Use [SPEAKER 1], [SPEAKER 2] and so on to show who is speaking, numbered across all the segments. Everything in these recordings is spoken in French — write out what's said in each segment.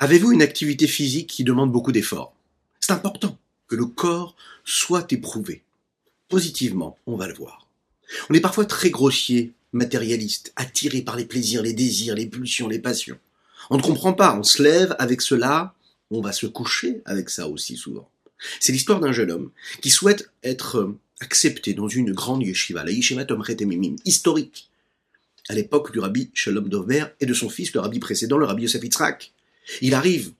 [SPEAKER 1] Avez-vous une activité physique qui demande beaucoup d'efforts? C'est important que le corps soit éprouvé. Positivement, on va le voir. On est parfois très grossier, matérialiste, attiré par les plaisirs, les désirs, les pulsions, les passions. On ne comprend pas, on se lève avec cela, on va se coucher avec ça aussi souvent. C'est l'histoire d'un jeune homme qui souhaite être euh, accepté dans une grande yeshiva, la yeshiva Tomret historique, à l'époque du rabbi Shalom Dover et de son fils, le rabbi précédent, le rabbi Yosef Yitzhak. Il arrive,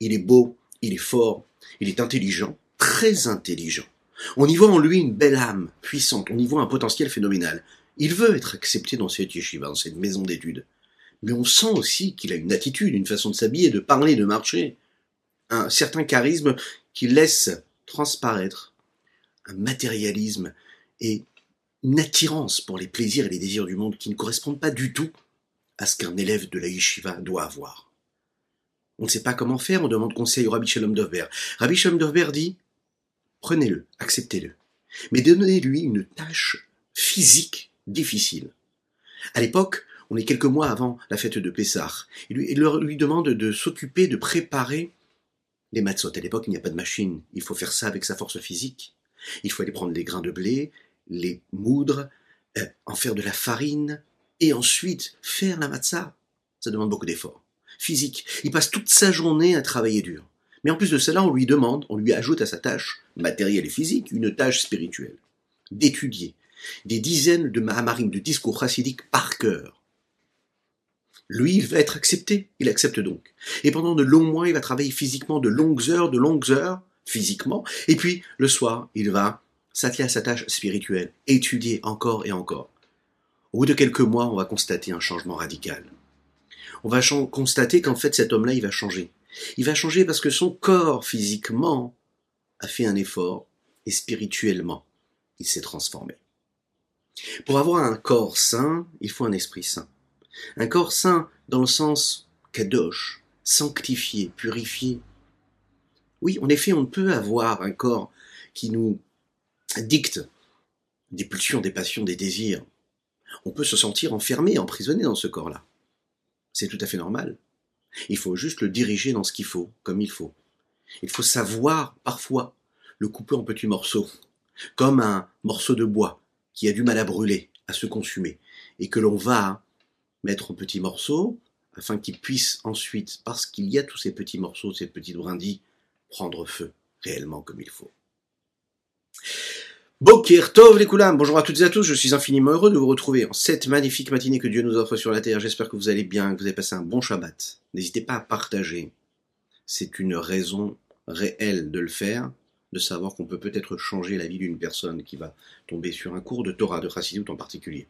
[SPEAKER 1] il est beau, il est fort, il est intelligent, très intelligent. On y voit en lui une belle âme puissante, on y voit un potentiel phénoménal. Il veut être accepté dans cette yeshiva, dans cette maison d'études. Mais on sent aussi qu'il a une attitude, une façon de s'habiller, de parler, de marcher, un certain charisme qui laisse transparaître un matérialisme et une attirance pour les plaisirs et les désirs du monde qui ne correspondent pas du tout à ce qu'un élève de la yeshiva doit avoir. On ne sait pas comment faire, on demande conseil au Rabbi Shalom Dover. Rabbi Shalom Dover dit, prenez-le, acceptez-le, mais donnez-lui une tâche physique difficile. À l'époque, on est quelques mois avant la fête de Pessah. Il lui, lui demande de s'occuper, de préparer les matzot. À l'époque, il n'y a pas de machine. Il faut faire ça avec sa force physique. Il faut aller prendre les grains de blé, les moudre, euh, en faire de la farine, et ensuite faire la matzah. Ça demande beaucoup d'efforts. Physique. Il passe toute sa journée à travailler dur. Mais en plus de cela, on lui demande, on lui ajoute à sa tâche matérielle et physique une tâche spirituelle. D'étudier des dizaines de mahamarim, de discours chassidiques par cœur. Lui, il va être accepté, il accepte donc. Et pendant de longs mois, il va travailler physiquement de longues heures, de longues heures, physiquement, et puis le soir, il va s'atteler à sa tâche spirituelle, étudier encore et encore. Au bout de quelques mois, on va constater un changement radical. On va constater qu'en fait cet homme-là, il va changer. Il va changer parce que son corps physiquement a fait un effort et spirituellement, il s'est transformé. Pour avoir un corps sain, il faut un esprit sain. Un corps sain dans le sens kadosh, sanctifié, purifié, oui, en effet, on ne peut avoir un corps qui nous dicte des pulsions, des passions, des désirs. On peut se sentir enfermé, emprisonné dans ce corps-là. C'est tout à fait normal. Il faut juste le diriger dans ce qu'il faut, comme il faut. Il faut savoir, parfois, le couper en petits morceaux, comme un morceau de bois qui a du mal à brûler, à se consumer, et que l'on va mettre en petits morceaux, afin qu'il puisse ensuite, parce qu'il y a tous ces petits morceaux, ces petites brindilles, prendre feu réellement comme il faut. Bokir Tov les Koulam, bonjour à toutes et à tous, je suis infiniment heureux de vous retrouver en cette magnifique matinée que Dieu nous offre sur la terre. J'espère que vous allez bien, que vous avez passé un bon Shabbat. N'hésitez pas à partager. C'est une raison réelle de le faire, de savoir qu'on peut peut-être changer la vie d'une personne qui va tomber sur un cours de Torah, de Chassidut en particulier.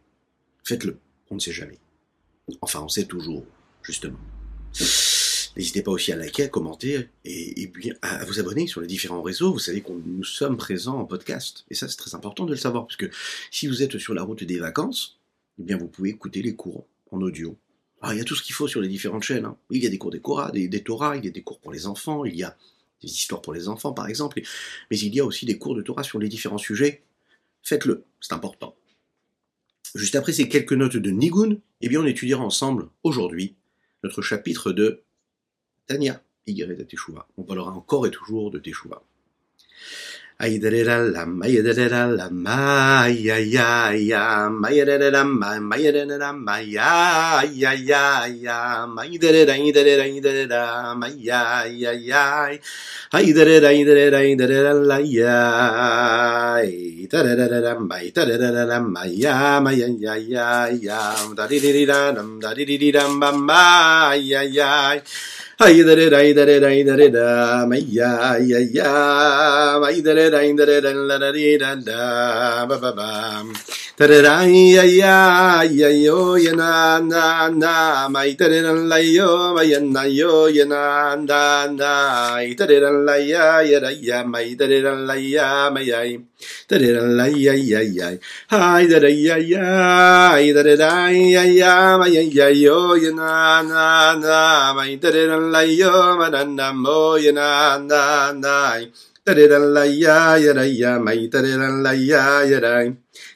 [SPEAKER 1] Faites-le, on ne sait jamais. Enfin, on sait toujours, justement. N'hésitez pas aussi à liker, à commenter et, à vous abonner sur les différents réseaux. Vous savez que nous sommes présents en podcast. Et ça, c'est très important de le savoir, parce que si vous êtes sur la route des vacances, eh bien, vous pouvez écouter les cours en audio. Il y a tout ce qu'il faut sur les différentes chaînes. Hein. Il y a des cours des Torah, des, des il y a des cours pour les enfants, il y a des histoires pour les enfants, par exemple. Mais il y a aussi des cours de Torah sur les différents sujets. Faites-le, c'est important. Juste après ces quelques notes de Nigun, eh bien, on étudiera ensemble, aujourd'hui, notre chapitre de Tania, de Teshuvah. On parlera encore et toujours de Teshuvah. Bye-bye. Da-da-da-la-ya-ya-da-ya-may-da-da-da-la-ya-may-ay. Da-da-da-la-ya-ya-da-ya-may-da-da-da-la-ya-may-ay. Da-da-da-la-ya-ya-da-ya-may-da-da-da-la-ya-may-ay. Da-da-da-la-ya-ya-da-ya-may-da-da-da-la-ya-may-ay.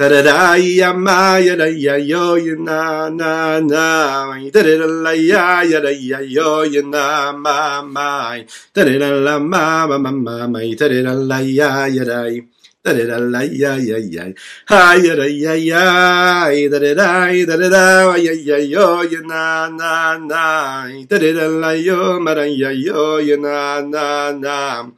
[SPEAKER 1] Da da da ya ma ya da ya yo ya na na na da da da la ya ya da ya yo ya na ma ma da da da la ma ma ma ma ma da da da la ya ya da da da da la ya ya ya ha ya da ya ya da da da da da da ya ya yo ya na na na da da da la yo ma da ya yo ya na na na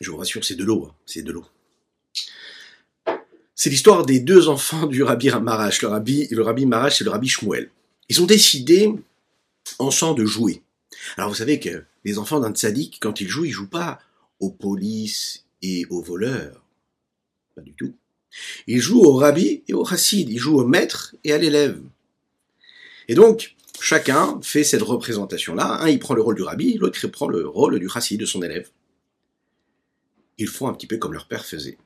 [SPEAKER 1] Je vous rassure, c'est de l'eau, c'est de l'eau. C'est l'histoire des deux enfants du rabbi Marash. Le rabbi, le rabbi Marash et le rabbi Shmuel. Ils ont décidé ensemble de jouer. Alors vous savez que les enfants d'un tzaddik, quand ils jouent, ils jouent pas aux polices et aux voleurs. Pas du tout. Ils jouent au rabbi et au chassid. Ils jouent au maître et à l'élève. Et donc, chacun fait cette représentation-là. Un, il prend le rôle du rabbi, l'autre, prend le rôle du chassid, de son élève. Ils font un petit peu comme leur père faisait.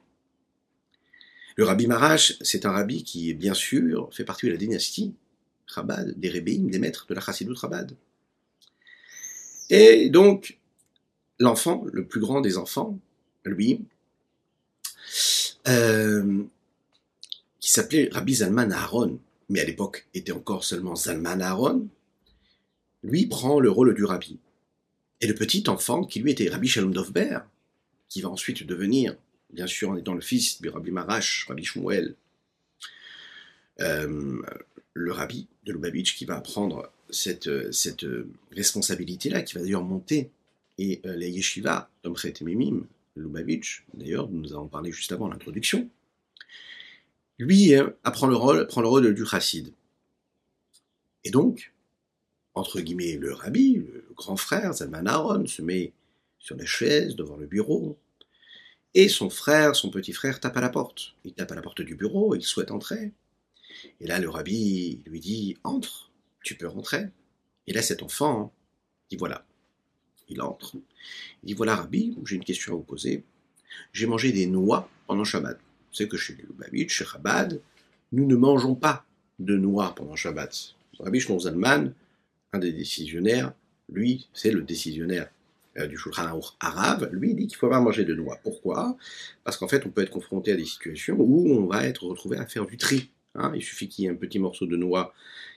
[SPEAKER 1] Le rabbi Marash, c'est un rabbi qui, bien sûr, fait partie de la dynastie Chabad, des Rebbeim, des maîtres de la Chassidut Chabad. Et donc, l'enfant, le plus grand des enfants, lui, euh, qui s'appelait Rabbi Zalman Aaron, mais à l'époque était encore seulement Zalman Aaron, lui prend le rôle du rabbi. Et le petit enfant, qui lui était Rabbi Shalom Dovber, qui va ensuite devenir, bien sûr en étant le fils du Rabbi Marash, Rabbi Shmuel, euh, le rabbi de Lubavitch, qui va prendre cette, cette responsabilité-là, qui va d'ailleurs monter, et euh, les yeshivas, Tomchet et Mimim, Lubavitch, d'ailleurs, nous avons parlé juste avant l'introduction, lui euh, apprend le rôle, prend le rôle du chassid. Et donc, entre guillemets, le rabbi, le grand frère, Zalman Aaron, se met sur la chaise devant le bureau, et son frère, son petit frère, tape à la porte. Il tape à la porte du bureau, il souhaite entrer. Et là, le rabbi lui dit Entre, tu peux rentrer. Et là, cet enfant dit Voilà. Il entre. Il dit Voilà, rabbi, j'ai une question à vous poser. J'ai mangé des noix pendant Shabbat. Savez que chez le Babit, chez Chabad, nous ne mangeons pas de noix pendant Shabbat. Rabbi Zalman, un des décisionnaires, lui, c'est le décisionnaire euh, du Shulchan Aruch arabe, lui dit qu'il faut pas manger de noix. Pourquoi? Parce qu'en fait, on peut être confronté à des situations où on va être retrouvé à faire du tri. Hein. Il suffit qu'il y ait un petit morceau de noix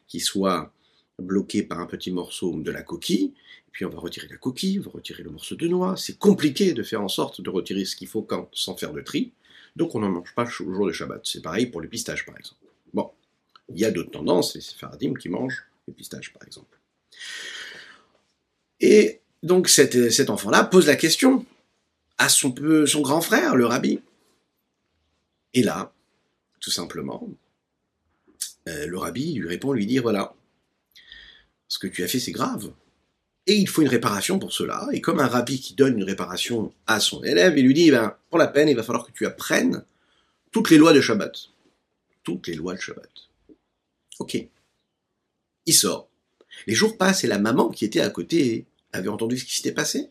[SPEAKER 1] qui soit bloqué par un petit morceau de la coquille, puis on va retirer la coquille, on va retirer le morceau de noix. C'est compliqué de faire en sorte de retirer ce qu'il faut quand, sans faire de tri, donc on n'en mange pas au jour de Shabbat. C'est pareil pour les pistaches, par exemple. Bon, il y a d'autres tendances, les séfaradim qui mangent les pistaches, par exemple. Et donc cet, enfant-là pose la question à son, son grand frère, le rabbi. Et là, tout simplement, euh, le rabbi lui répond, lui dit, voilà, ce que tu as fait, c'est grave. Et il faut une réparation pour cela. Et comme un rabbi qui donne une réparation à son élève, il lui dit, ben, pour la peine, il va falloir que tu apprennes toutes les lois de Shabbat. Toutes les lois de Shabbat. Ok. Il sort. Les jours passent et la maman qui était à côté avait entendu ce qui s'était passé.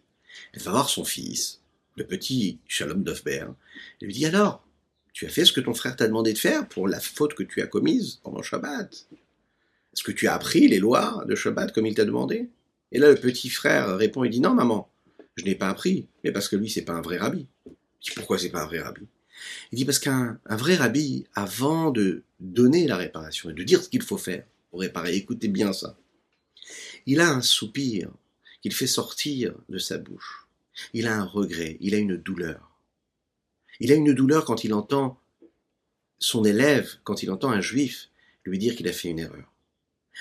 [SPEAKER 1] Elle va voir son fils, le petit Shalom Dofber. Elle lui dit alors, tu as fait ce que ton frère t'a demandé de faire pour la faute que tu as commise pendant Shabbat Est-ce que tu as appris les lois de Shabbat comme il t'a demandé Et là, le petit frère répond, il dit non, maman, je n'ai pas appris, mais parce que lui, c'est pas un vrai rabbi. Pourquoi c'est pas un vrai rabbi? Il dit parce qu'un vrai rabbi, avant de donner la réparation et de dire ce qu'il faut faire pour réparer, écoutez bien ça, il a un soupir qu'il fait sortir de sa bouche. Il a un regret, il a une douleur. Il a une douleur quand il entend son élève, quand il entend un juif lui dire qu'il a fait une erreur.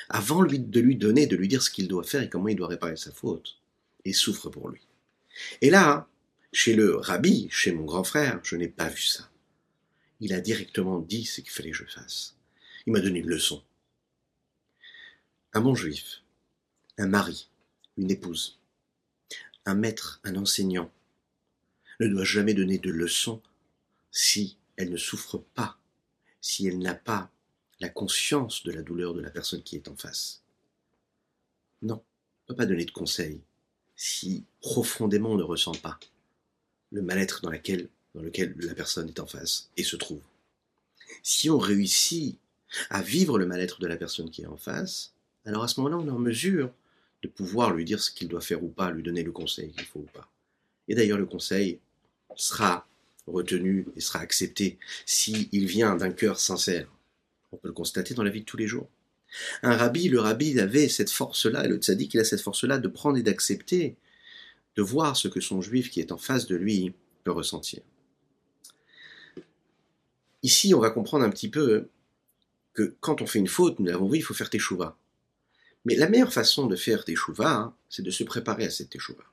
[SPEAKER 1] Avant lui, de lui donner, de lui dire ce qu'il doit faire et comment il doit réparer sa faute, il souffre pour lui. Et là, chez le rabbi, chez mon grand frère, je n'ai pas vu ça. Il a directement dit ce qu'il fallait que je fasse. Il m'a donné une leçon. Un bon juif, un mari, une épouse, un maître, un enseignant, ne doit jamais donner de leçons si elle ne souffre pas, si elle n'a pas la conscience de la douleur de la personne qui est en face. Non, on ne peut pas donner de conseils si profondément on ne ressent pas le mal-être dans, dans lequel la personne est en face et se trouve. Si on réussit à vivre le mal-être de la personne qui est en face, alors à ce moment-là, on est en mesure de pouvoir lui dire ce qu'il doit faire ou pas, lui donner le conseil qu'il faut ou pas. Et d'ailleurs, le conseil sera retenu et sera accepté s'il vient d'un cœur sincère. On peut le constater dans la vie de tous les jours. Un rabbi, le rabbi avait cette force-là, et le tzaddik, il a cette force-là de prendre et d'accepter, de voir ce que son juif qui est en face de lui peut ressentir. Ici, on va comprendre un petit peu que quand on fait une faute, nous l'avons vu, il faut faire teshuva. Mais la meilleure façon de faire teshuva, hein, c'est de se préparer à cette teshuva.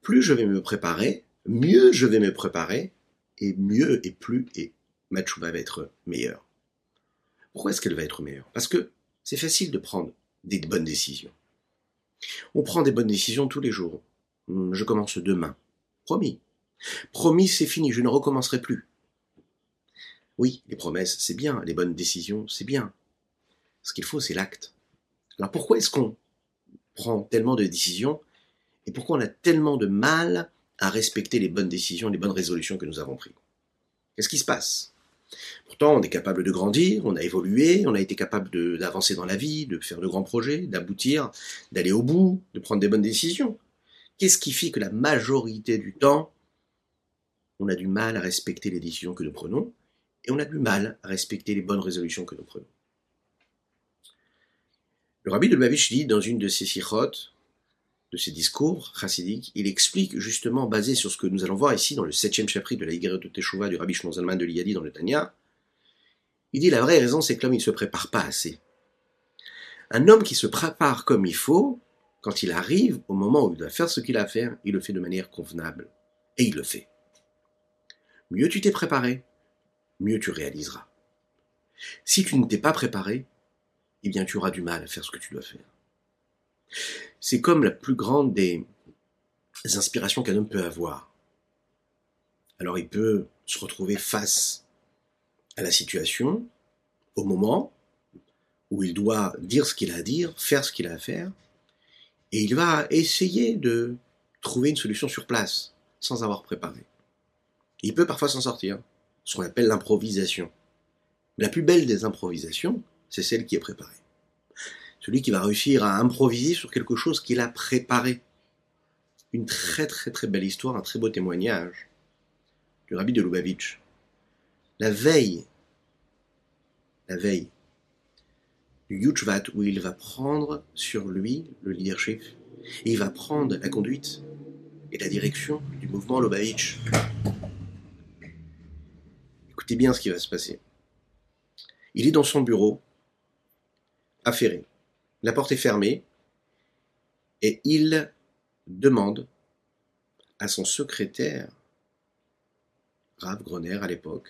[SPEAKER 1] Plus je vais me préparer, mieux je vais me préparer, et mieux et plus et ma teshuva va être meilleure. Pourquoi est-ce qu'elle va être meilleure? Parce que c'est facile de prendre des bonnes décisions. On prend des bonnes décisions tous les jours. Hmm, je commence demain. Promis. Promis, c'est fini, je ne recommencerai plus. Oui, les promesses, c'est bien, les bonnes décisions, c'est bien. Ce qu'il faut, c'est l'acte. Alors pourquoi est-ce qu'on prend tellement de décisions et pourquoi on a tellement de mal à respecter les bonnes décisions, les bonnes résolutions que nous avons prises? Qu'est-ce qui se passe? Pourtant, on est capable de grandir, on a évolué, on a été capable d'avancer dans la vie, de faire de grands projets, d'aboutir, d'aller au bout, de prendre des bonnes décisions. Qu'est-ce qui fait que la majorité du temps, on a du mal à respecter les décisions que nous prenons et on a du mal à respecter les bonnes résolutions que nous prenons? Le rabbi de Lubavitch dit dans une de ses sirotes, de ses discours chassidiques, il explique justement, basé sur ce que nous allons voir ici dans le septième chapitre de la Higuerre de Teshuvah du rabbi Shimon Zalman de Liadi dans le Tanya, il dit la vraie raison c'est que l'homme ne se prépare pas assez. Un homme qui se prépare comme il faut, quand il arrive au moment où il doit faire ce qu'il a à faire, il le fait de manière convenable. Et il le fait. Mieux tu t'es préparé, mieux tu réaliseras. Si tu ne t'es pas préparé, eh bien tu auras du mal à faire ce que tu dois faire. C'est comme la plus grande des inspirations qu'un homme peut avoir. Alors il peut se retrouver face à la situation, au moment où il doit dire ce qu'il a à dire, faire ce qu'il a à faire, et il va essayer de trouver une solution sur place, sans avoir préparé. Il peut parfois s'en sortir, ce qu'on appelle l'improvisation. La plus belle des improvisations, c'est celle qui est préparée celui qui va réussir à improviser sur quelque chose qu'il a préparé. Une très très très belle histoire, un très beau témoignage du rabbi de Lubavitch. La veille, la veille du Yutchvat, où il va prendre sur lui le leadership, et il va prendre la conduite et la direction du mouvement Lubavitch. Écoutez bien ce qui va se passer. Il est dans son bureau, affairé. La porte est fermée et il demande à son secrétaire, Rav Groner à l'époque,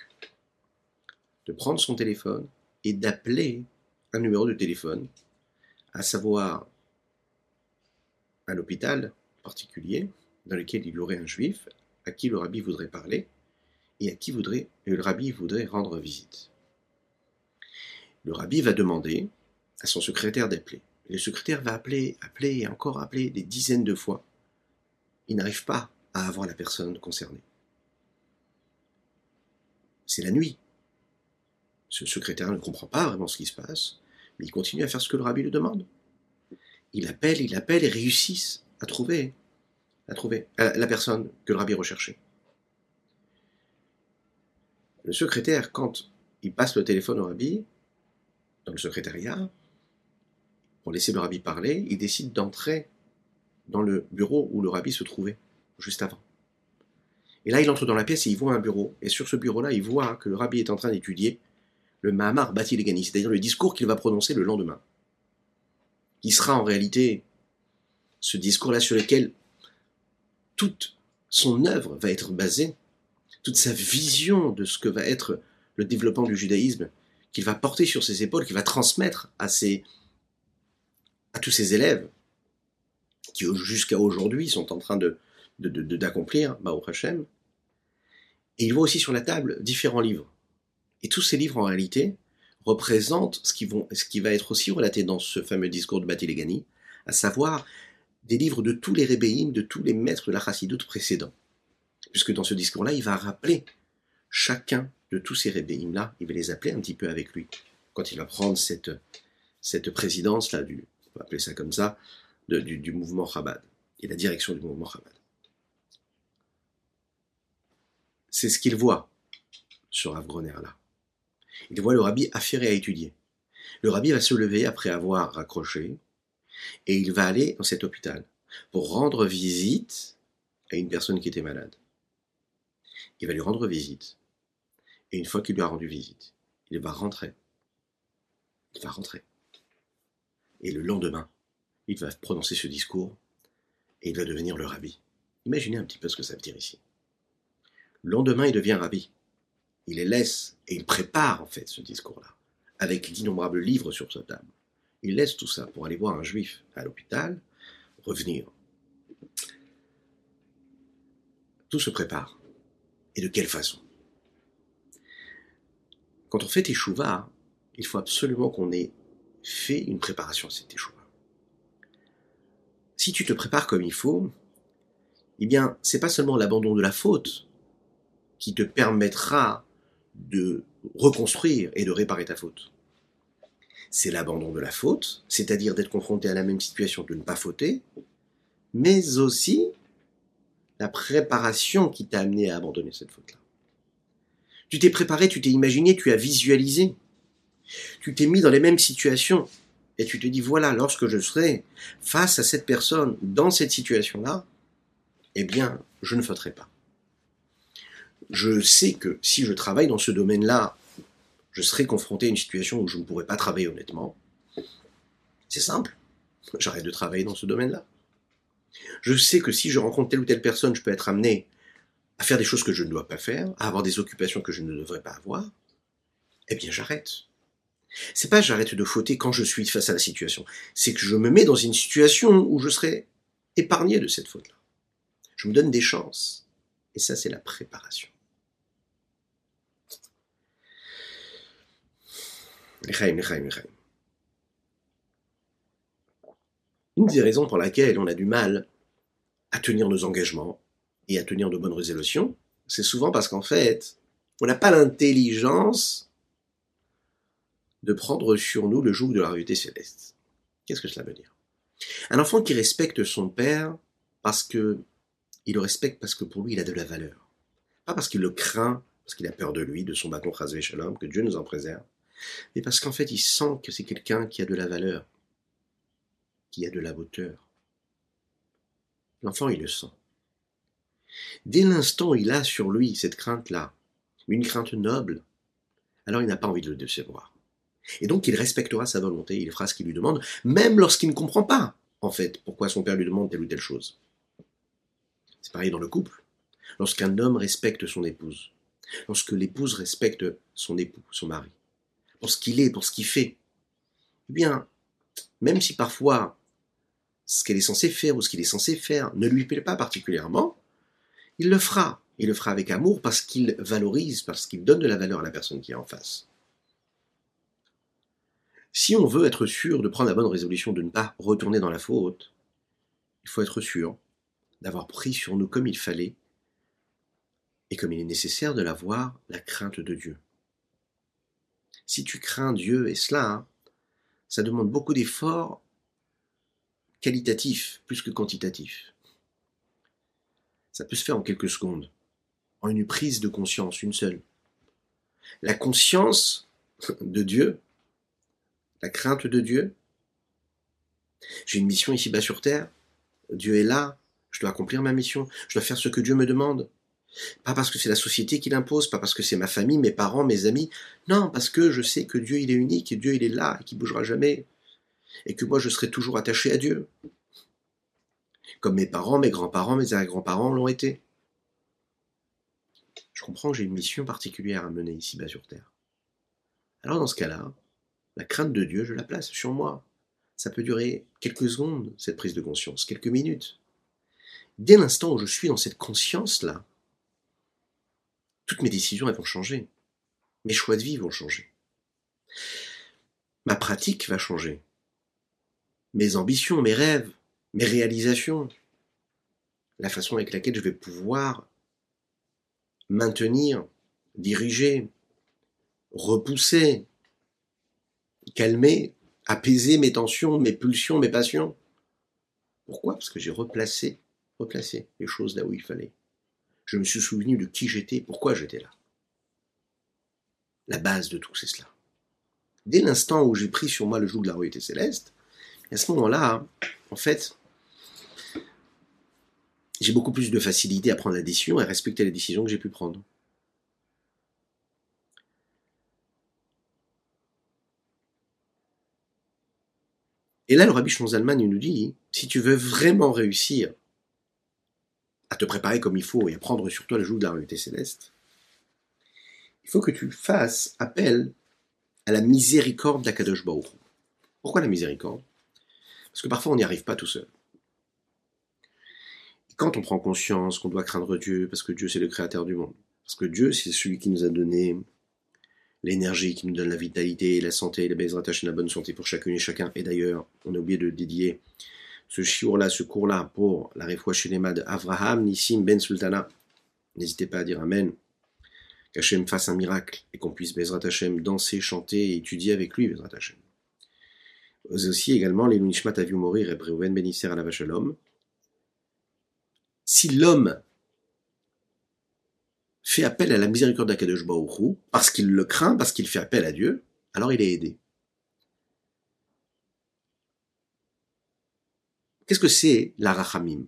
[SPEAKER 1] de prendre son téléphone et d'appeler un numéro de téléphone, à savoir un hôpital particulier dans lequel il aurait un juif à qui le rabbi voudrait parler et à qui voudrait, le rabbi voudrait rendre visite. Le rabbi va demander à son secrétaire d'appeler. Le secrétaire va appeler, appeler et encore appeler des dizaines de fois. Il n'arrive pas à avoir la personne concernée. C'est la nuit. Ce secrétaire ne comprend pas vraiment ce qui se passe, mais il continue à faire ce que le rabbi lui demande. Il appelle, il appelle et réussissent à trouver, à trouver la personne que le rabbi recherchait. Le secrétaire, quand il passe le téléphone au rabbi, dans le secrétariat, pour laisser le rabbi parler, il décide d'entrer dans le bureau où le rabbi se trouvait, juste avant. Et là, il entre dans la pièce et il voit un bureau. Et sur ce bureau-là, il voit que le rabbi est en train d'étudier le Mahamar Bati Legani, c'est-à-dire le discours qu'il va prononcer le lendemain. Qui sera en réalité ce discours-là sur lequel toute son œuvre va être basée, toute sa vision de ce que va être le développement du judaïsme, qu'il va porter sur ses épaules, qu'il va transmettre à ses à tous ses élèves, qui jusqu'à aujourd'hui sont en train de, d'accomplir, de, au Hashem. Et il voit aussi sur la table différents livres. Et tous ces livres, en réalité, représentent ce qui, vont, ce qui va être aussi relaté dans ce fameux discours de Batilegani, à savoir des livres de tous les rébéim, de tous les maîtres de la chassidoute précédents. Puisque dans ce discours-là, il va rappeler chacun de tous ces rébéim-là, il va les appeler un petit peu avec lui. Quand il va prendre cette, cette présidence-là, du, on va appeler ça comme ça, du, mouvement Chabad, et la direction du mouvement Chabad. C'est ce qu'il voit, ce Rav Groner-là. Il voit le rabbi affairé à étudier. Le rabbi va se lever après avoir raccroché, et il va aller dans cet hôpital pour rendre visite à une personne qui était malade. Il va lui rendre visite. Et une fois qu'il lui a rendu visite, il va rentrer. Il va rentrer. Et le lendemain, il va prononcer ce discours et il va devenir le rabbi. Imaginez un petit peu ce que ça veut dire ici. Le lendemain, il devient rabbi. Il les laisse et il prépare en fait ce discours-là, avec d'innombrables livres sur sa table. Il laisse tout ça pour aller voir un juif à l'hôpital, revenir. Tout se prépare. Et de quelle façon? Quand on fait Teshuvah, il faut absolument qu'on ait fait une préparation à cette Teshuvah. Si tu te prépares comme il faut, eh bien, c'est pas seulement l'abandon de la faute qui te permettra de reconstruire et de réparer ta faute c'est l'abandon de la faute, c'est-à-dire d'être confronté à la même situation de ne pas fauter, mais aussi la préparation qui t'a amené à abandonner cette faute-là. Tu t'es préparé, tu t'es imaginé, tu as visualisé. Tu t'es mis dans les mêmes situations et tu te dis voilà, lorsque je serai face à cette personne dans cette situation-là, eh bien, je ne fauterai pas. Je sais que si je travaille dans ce domaine-là je serai confronté à une situation où je ne pourrais pas travailler honnêtement. C'est simple. J'arrête de travailler dans ce domaine-là. Je sais que si je rencontre telle ou telle personne, je peux être amené à faire des choses que je ne dois pas faire, à avoir des occupations que je ne devrais pas avoir. Eh bien, j'arrête. C'est pas j'arrête de fauter quand je suis face à la situation. C'est que je me mets dans une situation où je serai épargné de cette faute-là. Je me donne des chances. Et ça, c'est la préparation. Une des raisons pour laquelle on a du mal à tenir nos engagements et à tenir de bonnes résolutions, c'est souvent parce qu'en fait, on n'a pas l'intelligence de prendre sur nous le joug de la réalité céleste. Qu'est-ce que cela veut dire? Un enfant qui respecte son père parce que il le respecte parce que pour lui il a de la valeur, pas parce qu'il le craint, parce qu'il a peur de lui, de son bâton rasé shalom, que Dieu nous en préserve, mais parce qu'en fait, il sent que c'est quelqu'un qui a de la valeur, qui a de la hauteur. L'enfant, il le sent. Dès l'instant où il a sur lui cette crainte-là, une crainte noble, alors il n'a pas envie de le décevoir. Et donc il respectera sa volonté, il fera ce qu'il lui demande, même lorsqu'il ne comprend pas, en fait, pourquoi son père lui demande telle ou telle chose. C'est pareil dans le couple. Lorsqu'un homme respecte son épouse, lorsque l'épouse respecte son époux, son mari, pour ce qu'il est, pour ce qu'il fait, eh bien, même si parfois ce qu'elle est censée faire ou ce qu'il est censé faire ne lui plaît pas particulièrement, il le fera. Il le fera avec amour parce qu'il valorise, parce qu'il donne de la valeur à la personne qui est en face. Si on veut être sûr de prendre la bonne résolution de ne pas retourner dans la faute, il faut être sûr d'avoir pris sur nous comme il fallait et comme il est nécessaire de l'avoir, la crainte de Dieu si tu crains Dieu et cela, hein, ça demande beaucoup d'efforts qualitatifs plus que quantitatifs. Ça peut se faire en quelques secondes, en une prise de conscience, une seule. La conscience de Dieu, la crainte de Dieu. J'ai une mission ici-bas sur Terre. Dieu est là. Je dois accomplir ma mission. Je dois faire ce que Dieu me demande. Pas parce que c'est la société qui l'impose, pas parce que c'est ma famille, mes parents, mes amis. Non, parce que je sais que Dieu il est unique et Dieu il est là et qu'il bougera jamais. Et que moi je serai toujours attaché à Dieu. Comme mes parents, mes grands-parents, mes arrière-grands-parents l'ont été. Je comprends que j'ai une mission particulière à mener ici-bas sur Terre. Alors dans ce cas-là, la crainte de Dieu, je la place sur moi. ça peut durer quelques secondes, cette prise de conscience, quelques minutes. Dès l'instant où je suis dans cette conscience-là, toutes mes décisions vont changer. Mes choix de vie vont changer. Ma pratique va changer. Mes ambitions, mes rêves, mes réalisations, la façon avec laquelle je vais pouvoir maintenir, diriger, repousser, calmer, apaiser mes tensions, mes pulsions, mes passions. Pourquoi? Parce que j'ai replacé, replacé les choses là où il fallait. Je me suis souvenu de qui j'étais, pourquoi j'étais là. La base de tout, c'est cela. Dès l'instant où j'ai pris sur moi le joug de la royauté céleste, à ce moment-là, en fait, j'ai beaucoup plus de facilité à prendre la décision et à respecter les décisions que j'ai pu prendre. Et là, le rabbi Zalman, nous dit, si tu veux vraiment réussir à te préparer comme il faut et à prendre sur toi le joug de la réalité céleste, il faut que tu fasses appel à la miséricorde d'Akadosh. Pourquoi la miséricorde? Parce que parfois on n'y arrive pas tout seul. quand on prend conscience qu'on doit craindre Dieu, parce que Dieu c'est le créateur du monde, parce que Dieu c'est celui qui nous a donné l'énergie, qui nous donne la vitalité, la santé, la et la bonne santé pour chacune et chacun. Et d'ailleurs, on a oublié de dédier ce chiour-là, ce cours-là pour la Refouachelema de Avraham Nissim Ben Sultana. N'hésitez pas à dire Amen. Qu'Hachem fasse un miracle et qu'on puisse Bezrat Hashem danser, chanter et étudier avec lui Bezrat Hashem. Aussi également les Nishmat Aviu Morir et Breuven Benisser à la l'homme. Si l'homme fait appel à la miséricorde d'Akadosh parce qu'il le craint, parce qu'il fait appel à Dieu, alors il est aidé. Qu'est-ce que c'est la rachamim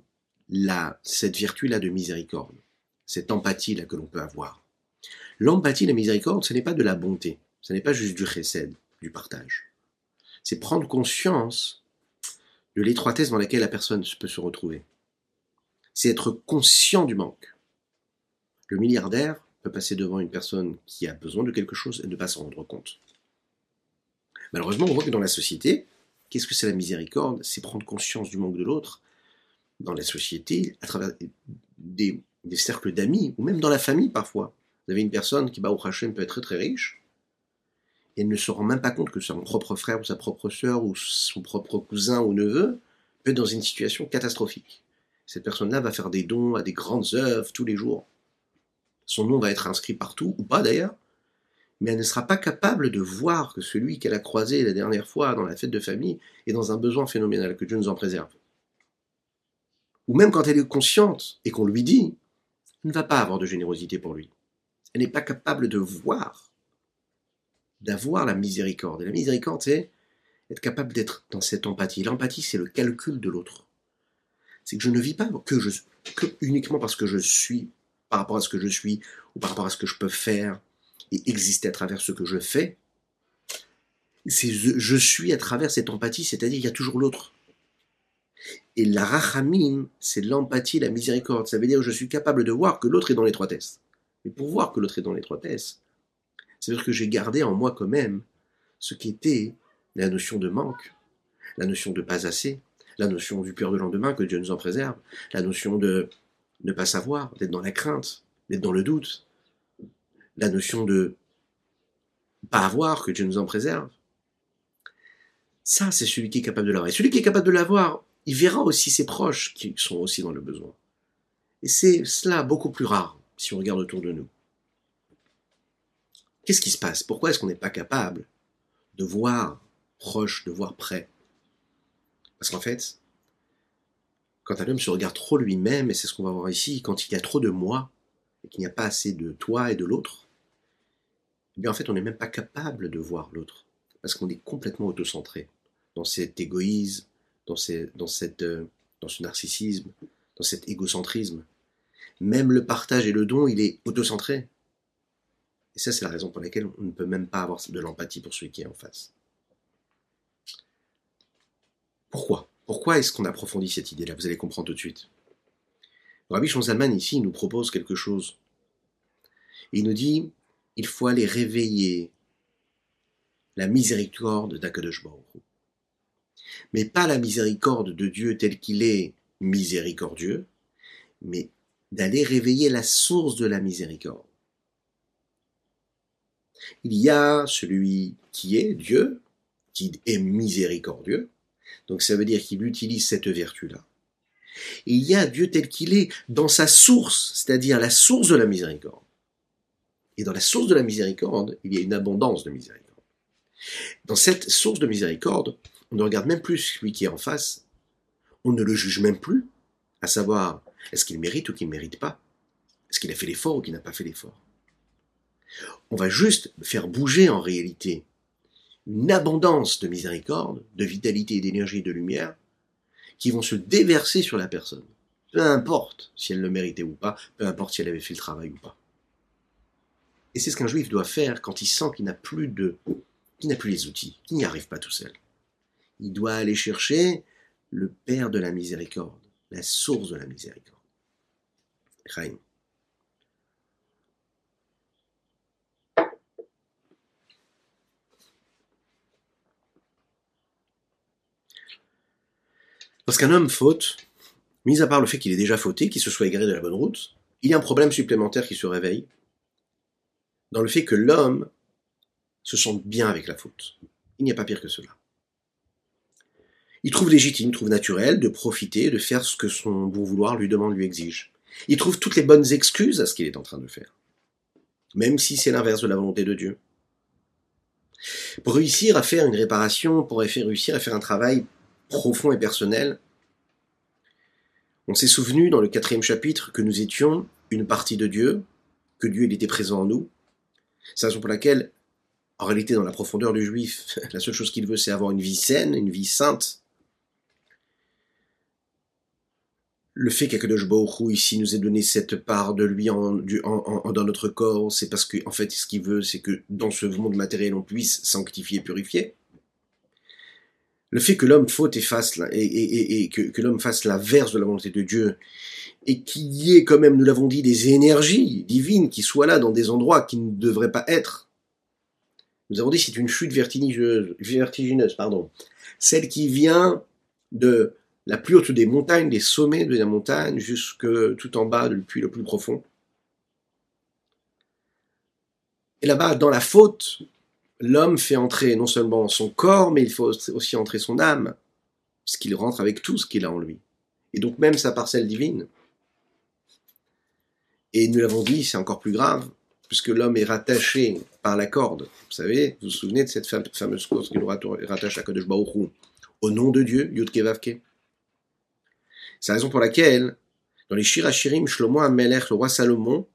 [SPEAKER 1] Cette vertu-là de miséricorde, cette empathie-là que l'on peut avoir? L'empathie, la miséricorde, ce n'est pas de la bonté, ce n'est pas juste du chesed, du partage. C'est prendre conscience de l'étroitesse dans laquelle la personne peut se retrouver. C'est être conscient du manque. Le milliardaire peut passer devant une personne qui a besoin de quelque chose et ne pas s'en rendre compte. Malheureusement, on voit que dans la société, qu'est-ce que c'est la miséricorde? C'est prendre conscience du manque de l'autre dans la société, à travers des, cercles d'amis, ou même dans la famille parfois. Vous avez une personne qui, bah, au Hachem, peut être très très riche, et elle ne se rend même pas compte que son propre frère ou sa propre sœur ou son propre cousin ou neveu peut être dans une situation catastrophique. Cette personne-là va faire des dons à des grandes œuvres tous les jours son nom va être inscrit partout, ou pas d'ailleurs, mais elle ne sera pas capable de voir que celui qu'elle a croisé la dernière fois dans la fête de famille est dans un besoin phénoménal, que Dieu nous en préserve. Ou même quand elle est consciente et qu'on lui dit, elle ne va pas avoir de générosité pour lui. Elle n'est pas capable de voir, d'avoir la miséricorde. Et la miséricorde, c'est être capable d'être dans cette empathie. L'empathie, c'est le calcul de l'autre. C'est que je ne vis pas que, je, que uniquement parce que je suis par rapport à ce que je suis ou par rapport à ce que je peux faire et exister à travers ce que je fais, c'est je suis à travers cette empathie, c'est-à-dire il y a toujours l'autre. Et la rachamim, c'est l'empathie, la miséricorde. Ça veut dire que je suis capable de voir que l'autre est dans l'étroitesse. Mais pour voir que l'autre est dans l'étroitesse, ça veut dire que j'ai gardé en moi quand même ce qui était la notion de manque, la notion de pas assez, la notion du peur de lendemain, que Dieu nous en préserve, la notion de ne pas savoir, d'être dans la crainte, d'être dans le doute, la notion de pas avoir, que Dieu nous en préserve. Ça, c'est celui qui est capable de l'avoir. Et celui qui est capable de l'avoir, il verra aussi ses proches qui sont aussi dans le besoin. Et c'est cela beaucoup plus rare si on regarde autour de nous. Qu'est-ce qui se passe? Pourquoi est-ce qu'on n'est pas capable de voir proche, de voir près? Parce qu'en fait, quand un homme se regarde trop lui-même, et c'est ce qu'on va voir ici, quand il y a trop de moi, et qu'il n'y a pas assez de toi et de l'autre, eh bien en fait on n'est même pas capable de voir l'autre, parce qu'on est complètement autocentré dans cet égoïsme, dans, dans, cette, euh, dans ce narcissisme, dans cet égocentrisme. Même le partage et le don, il est autocentré. Et ça, c'est la raison pour laquelle on ne peut même pas avoir de l'empathie pour celui qui est en face. Pourquoi? Pourquoi est-ce qu'on approfondit cette idée-là? Vous allez comprendre tout de suite. Rabbi Shonzalman, ici, nous propose quelque chose. Il nous dit il faut aller réveiller la miséricorde d'Akadosh mais pas la miséricorde de Dieu tel qu'il est miséricordieux, mais d'aller réveiller la source de la miséricorde. Il y a celui qui est Dieu, qui est miséricordieux, donc ça veut dire qu'il utilise cette vertu-là. Il y a Dieu tel qu'il est dans sa source, c'est-à-dire la source de la miséricorde. Et dans la source de la miséricorde, il y a une abondance de miséricorde. Dans cette source de miséricorde, on ne regarde même plus celui qui est en face, on ne le juge même plus, à savoir est-ce qu'il mérite ou qu'il ne mérite pas, est-ce qu'il a fait l'effort ou qu'il n'a pas fait l'effort. On va juste faire bouger en réalité une abondance de miséricorde, de vitalité, d'énergie et de lumière qui vont se déverser sur la personne. Peu importe si elle le méritait ou pas, peu importe si elle avait fait le travail ou pas. Et c'est ce qu'un juif doit faire quand il sent qu'il n'a plus de, qu'il n'a plus les outils, qu'il n'y arrive pas tout seul. Il doit aller chercher le Père de la miséricorde, la source de la miséricorde. Lorsqu'un homme faute, mis à part le fait qu'il ait déjà fauté, qu'il se soit égaré de la bonne route, il y a un problème supplémentaire qui se réveille, dans le fait que l'homme se sente bien avec la faute. Il n'y a pas pire que cela. Il trouve légitime, trouve naturel de profiter, de faire ce que son bon vouloir lui demande, lui exige. Il trouve toutes les bonnes excuses à ce qu'il est en train de faire, même si c'est l'inverse de la volonté de Dieu. Pour réussir à faire une réparation, pour réussir à faire un travail profond et personnel. On s'est souvenu dans le quatrième chapitre que nous étions une partie de Dieu, que Dieu était présent en nous. C'est la raison pour laquelle, en réalité, dans la profondeur du juif, la seule chose qu'il veut, c'est avoir une vie saine, une vie sainte. Le fait qu'Akadosh Baruch ici nous ait donné cette part de lui en, dans notre corps, c'est parce qu'en en fait, ce qu'il veut, c'est que dans ce monde matériel, on puisse sanctifier et purifier le fait que l'homme faute et fasse et, que, l'homme fasse l'inverse de la volonté de Dieu et qu'il y ait quand même, nous l'avons dit, des énergies divines qui soient là dans des endroits qui ne devraient pas être. Nous avons dit c'est une chute vertigineuse, vertigineuse, pardon, celle qui vient de la plus haute des montagnes, des sommets de la montagne, jusque tout en bas, depuis le plus profond. Et là-bas, dans la faute, l'homme fait entrer non seulement son corps, mais il faut aussi entrer son âme, puisqu'il rentre avec tout ce qu'il a en lui. Et donc même sa parcelle divine. Et nous l'avons dit, c'est encore plus grave, puisque l'homme est rattaché par la corde. Vous savez, vous vous souvenez de cette fameuse corde qui nous rattache à Kadosh Baruch au nom de Dieu, Yudke Vavke. C'est la raison pour laquelle, dans les Shirachirim, Shlomo Amelech, le roi Salomon,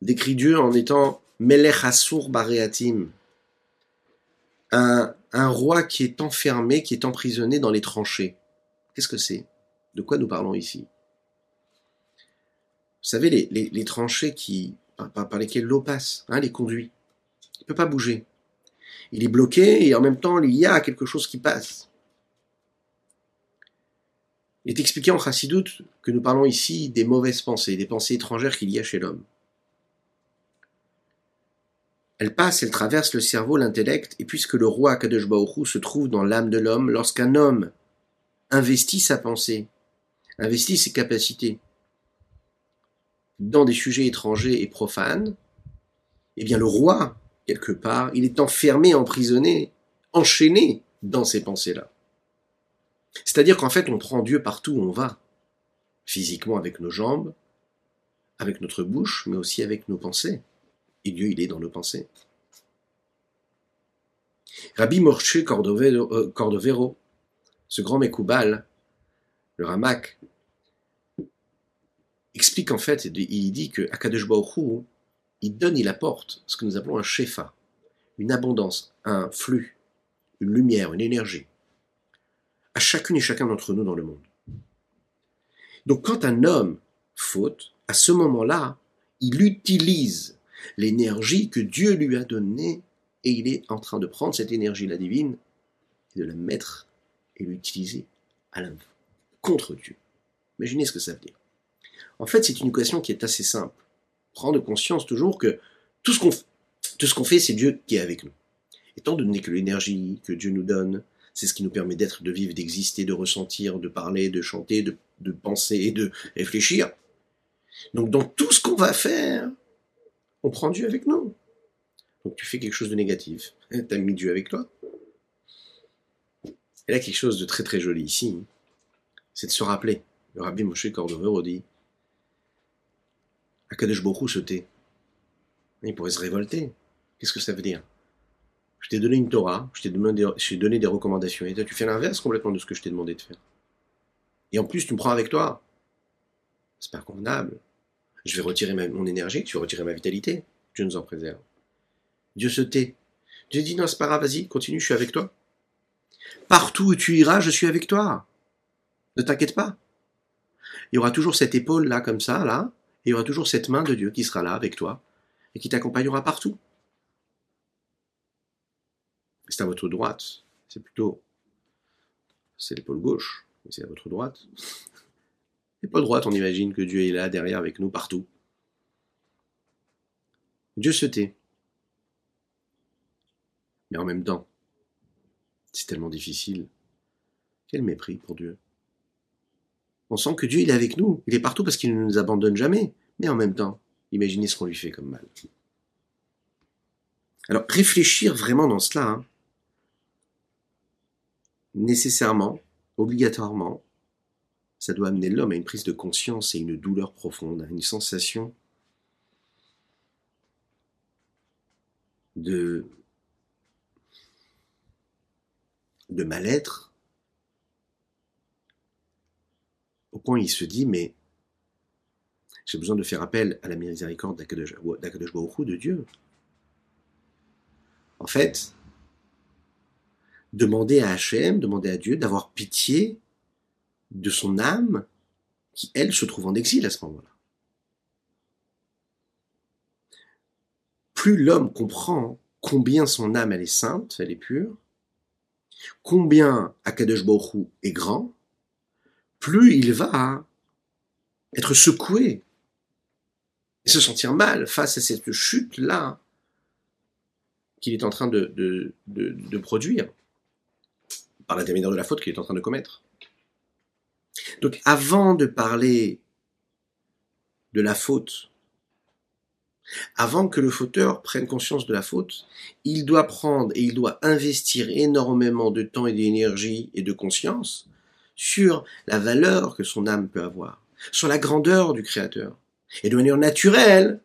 [SPEAKER 1] décrit Dieu en étant Melech Asur Bareatim, un, roi qui est enfermé, qui est emprisonné dans les tranchées. Qu'est-ce que c'est? De quoi nous parlons ici? Vous savez, les, tranchées qui, par, lesquelles l'eau passe, hein, les conduits. Il ne peut pas bouger. Il est bloqué et en même temps, il y a quelque chose qui passe. Il est expliqué en Chassidoute que nous parlons ici des mauvaises pensées, des pensées étrangères qu'il y a chez l'homme. Elle passe, elle traverse le cerveau, l'intellect, et puisque le roi Kadosh se trouve dans l'âme de l'homme, lorsqu'un homme investit sa pensée, investit ses capacités dans des sujets étrangers et profanes, eh bien le roi, quelque part, il est enfermé, emprisonné, enchaîné dans ces pensées-là. C'est-à-dire qu'en fait, on prend Dieu partout où on va, physiquement avec nos jambes, avec notre bouche, mais aussi avec nos pensées. Dieu, il est dans nos pensées. Rabbi Cordovero, euh, ce grand Mekoubal, le Ramak, explique en fait, il dit que Akadosh il donne, il apporte ce que nous appelons un shefa, une abondance, un flux, une lumière, une énergie, à chacune et chacun d'entre nous dans le monde. Donc quand un homme faute, à ce moment-là, il utilise l'énergie que Dieu lui a donnée, et il est en train de prendre cette énergie, la divine, et de la mettre et l'utiliser à contre Dieu. Imaginez ce que ça veut dire. En fait, c'est une équation qui est assez simple. Prendre conscience toujours que tout ce qu'on tout ce qu'on fait, c'est Dieu qui est avec nous. Étant donné que l'énergie que Dieu nous donne, C'est ce qui nous permet d'être, de vivre, d'exister, de ressentir, de parler, de chanter, de, de penser et de réfléchir. Donc dans tout ce qu'on va faire, on prend Dieu avec nous. Donc tu fais quelque chose de négatif. Tu as mis Dieu avec toi. Et là, quelque chose de très très joli ici, c'est de se rappeler. Le rabbi Moshe Cordovero dit Akadosh Baruch se tait. Il pourrait se révolter. Qu'est-ce que ça veut dire Je t'ai donné une Torah, je t'ai donné, donné, des recommandations, et toi tu fais l'inverse complètement de ce que je t'ai demandé de faire. Et en plus, tu me prends avec toi. C'est pas convenable. Je vais retirer mon énergie, tu vas retirer ma vitalité. Dieu nous en préserve. Dieu se tait. Dieu dit non, c'est pas grave, vas-y, continue, je suis avec toi. Partout où tu iras, je suis avec toi. Ne t'inquiète pas. Il y aura toujours cette épaule là, comme ça, là, et il y aura toujours cette main de Dieu qui sera là avec toi et qui t'accompagnera partout. C'est à votre droite, c'est plutôt, c'est l'épaule gauche, mais c'est à votre droite. L'épaule droite, on imagine que Dieu est là, derrière, avec nous, partout. Dieu se tait. Mais en même temps, c'est tellement difficile. Quel mépris pour Dieu. On sent que Dieu, est avec nous. Il est partout parce qu'il ne nous abandonne jamais. Mais en même temps, imaginez ce qu'on lui fait comme mal. Alors, réfléchir vraiment dans cela, hein, nécessairement, obligatoirement, ça doit amener l'homme à une prise de conscience et une douleur profonde, à une sensation de mal-être, au point il se dit, mais j'ai besoin de faire appel à la miséricorde d'Akadosh de Dieu. En fait, demander à Hachem, demander à Dieu d'avoir pitié de son âme qui, elle, se trouve en exil à ce moment-là. Plus l'homme comprend combien son âme, elle est sainte, elle est pure, combien Akadosh est grand, plus il va être secoué et se sentir mal face à cette chute-là qu'il est en train de, produire par l'intermédiaire de la faute qu'il est en train de commettre. Donc avant de parler de la faute avant que le fauteur prenne conscience de la faute, il doit prendre et il doit investir énormément de temps et d'énergie et de conscience sur la valeur que son âme peut avoir, sur la grandeur du Créateur. Et de manière naturelle,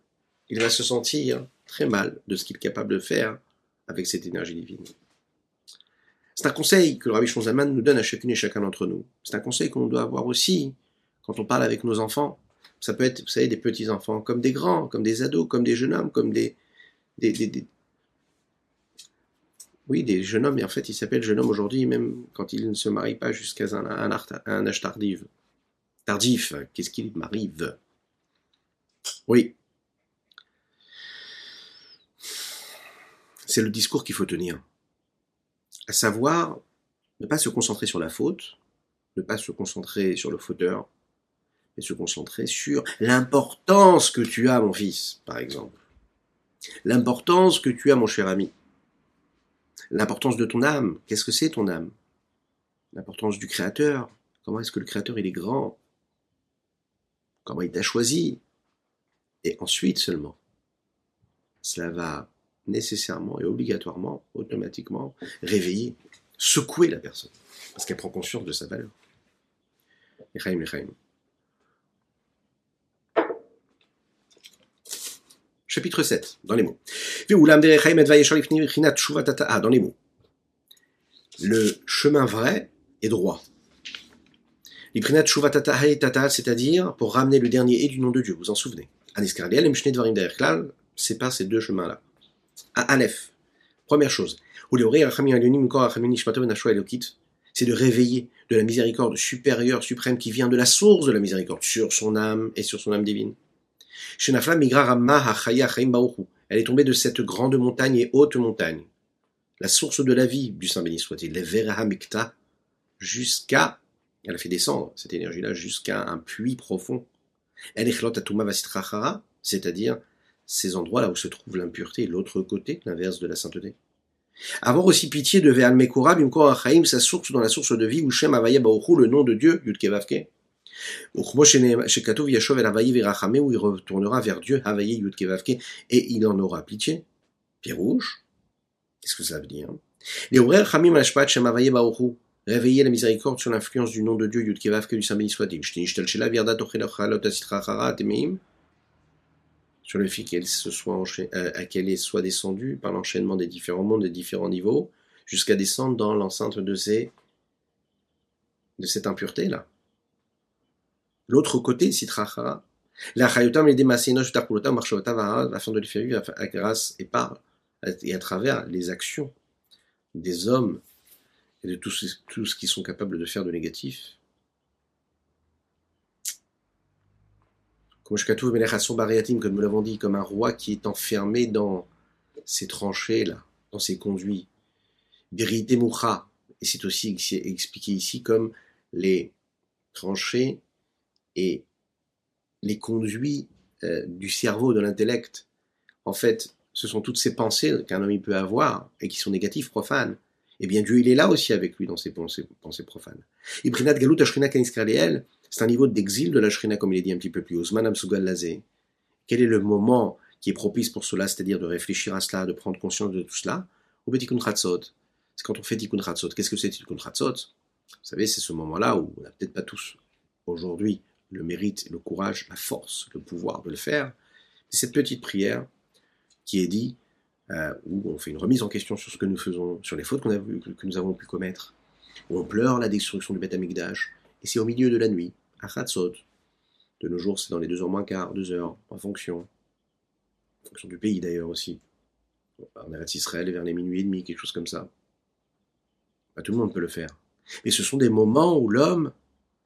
[SPEAKER 1] il va se sentir très mal de ce qu'il est capable de faire avec cette énergie divine. C'est un conseil que le Rabbi Shonzaman nous donne à chacune et chacun d'entre nous. C'est un conseil qu'on doit avoir aussi quand on parle avec nos enfants, ça peut être, vous savez, des petits-enfants, comme des grands, comme des ados, comme des jeunes hommes, comme des... des, Oui, des jeunes hommes, et en fait, ils s'appellent jeunes hommes aujourd'hui, même quand ils ne se marient pas jusqu'à un, un, âge tardif. Tardif, qu'est-ce qu'il m'arrive Oui. C'est le discours qu'il faut tenir. À savoir, ne pas se concentrer sur la faute, ne pas se concentrer sur le fauteur, et se concentrer sur l'importance que tu as, mon fils, par exemple. L'importance que tu as, mon cher ami. L'importance de ton âme. Qu'est-ce que c'est ton âme? L'importance du Créateur. Comment est-ce que le Créateur, il est grand? Comment il t'a choisi? Et ensuite seulement, cela va nécessairement et obligatoirement, automatiquement, réveiller, secouer la personne. Parce qu'elle prend conscience de sa valeur. Chapitre 7, dans les mots. Ah, dans les mots. Le chemin vrai est droit. c'est-à-dire pour ramener le dernier et du nom de Dieu, vous en souvenez. C'est par ces deux chemins-là. Aleph. Première chose. C'est de réveiller de la miséricorde supérieure, suprême, qui vient de la source de la miséricorde, sur son âme et sur son âme divine. Elle est tombée de cette grande montagne et haute montagne, la source de la vie du Saint béni soit-il, Mikta, jusqu'à, elle a fait descendre cette énergie-là jusqu'à un puits profond. C'est-à-dire ces endroits là où se trouve l'impureté, l'autre côté, l'inverse de la sainteté. Avoir aussi pitié de Ve'al Mekura, Bimkor Achaim, sa source dans la source de vie, ou Shem Avaya le nom de Dieu, Yudke Vavke. Ou Shekatov Yashov El Avaye Virachame, où il retournera vers Dieu, Havaye Yudke Vavke, et il en aura pitié. Pierre rouge. Qu'est-ce que ça veut dire? Les ouvriers Chamim Ashpat Shem Avaye Baoru. Réveiller la miséricorde sur l'influence du nom de Dieu, Yudke Vavke, du Saint béni soit-il. Shtinishtel Shela Virda Tochel Chalot Asitra Harat sur le fait qu'elle se soit euh, qu'elle soit descendue par l'enchaînement des différents mondes, des différents niveaux, jusqu'à descendre dans l'enceinte de ces de cette impureté là. L'autre côté, Sitrachara, la Chayotam les Demasinosh Tarpulotam afin de les faire vivre à grâce et par et à travers les actions des hommes et de tous, tout ce qu'ils sont capables de faire de négatif, comme nous l'avons dit, comme un roi qui est enfermé dans ses tranchées, là, dans ses conduits. Et c'est aussi expliqué ici comme les tranchées et les conduits euh, du cerveau, de l'intellect. En fait, ce sont toutes ces pensées qu'un homme peut avoir et qui sont négatives, profanes. Eh bien, Dieu, il est là aussi avec lui dans ses pensées, profanes. Ibrinat Galut c'est un niveau d'exil de la Shrina, comme il est dit un petit peu plus haut. Quel est le moment qui est propice pour cela, c'est-à-dire de réfléchir à cela, de prendre conscience de tout cela Au Tikkun C'est quand on fait Tikkun Qu'est-ce que c'est Tikkun Vous savez, c'est ce moment-là où on n'a peut-être pas tous aujourd'hui le mérite, le courage, la force, le pouvoir de le faire. C'est cette petite prière qui est dit euh, où on fait une remise en question sur ce que nous faisons, sur les fautes que, nous avons pu commettre, où on pleure la destruction du Beth Amikdash, et c'est au milieu de la nuit, De nos jours, c'est dans les deux heures moins quart, deux heures, en fonction, en fonction du pays d'ailleurs aussi. En Eretz Israël, vers les minuit et demi, quelque chose comme ça. Tout le monde peut le faire. Mais ce sont des moments où l'homme,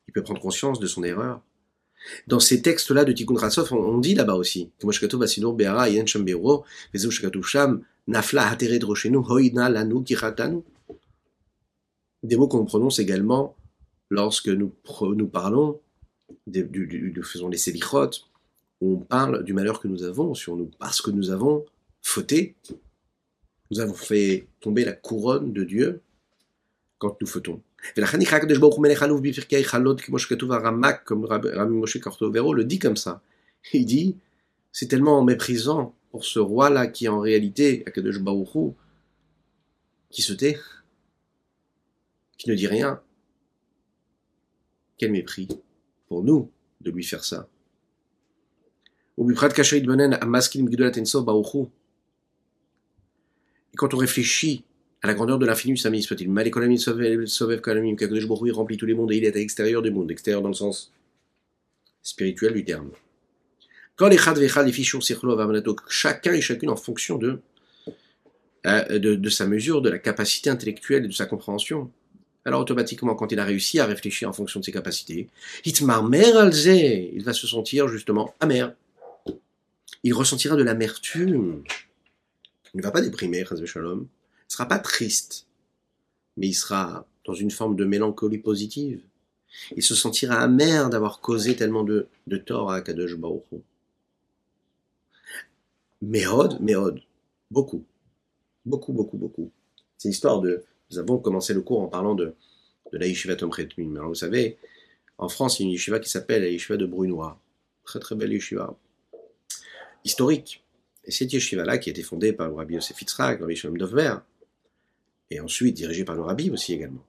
[SPEAKER 1] il peut prendre conscience de son erreur, dans ces textes-là de Tikkun Rassov, on, dit là-bas aussi, des mots qu'on prononce également lorsque nous parlons, nous faisons les sélichot, on parle du malheur que nous avons sur nous, parce que nous avons fauté, nous avons fait tomber la couronne de Dieu quand nous fautons. Comme Rabbi Moshe Cortovero le dit comme ça. Il dit, c'est tellement méprisant pour ce roi-là qui en réalité, Akadosh qui se tait, qui ne dit rien. Quel mépris pour nous de lui faire ça. Et quand on réfléchit à la grandeur de l'infini, Sami soit-il. Malikolamim Sovev remplit tous les mondes et il est à l'extérieur du monde, extérieur dans le sens spirituel du terme. Quand les Chad Vechad, les chacun et chacune en fonction euh, de, de sa mesure, de la capacité intellectuelle et de sa compréhension. Alors automatiquement, quand il a réussi à réfléchir en fonction de ses capacités, il va se sentir justement amer. Il ressentira de l'amertume. Il ne va pas déprimer, Shalom ne sera pas triste, mais il sera dans une forme de mélancolie positive. Il se sentira amer d'avoir causé tellement de, tort à Kadosh Baruch Méhod, Méhod, beaucoup, beaucoup, beaucoup, beaucoup. C'est l'histoire de, nous avons commencé le cours en parlant de, de la Yeshiva Tom Alors vous savez, en France, il y a une Yeshiva qui s'appelle la Yeshiva de Brunois. Très très belle Yeshiva. Historique. Et cette Yeshiva-là, qui a été fondée par le Rabbi Yosef Yitzhak, Rabbi Shalom Dovber, et ensuite dirigé par le rabbi aussi également.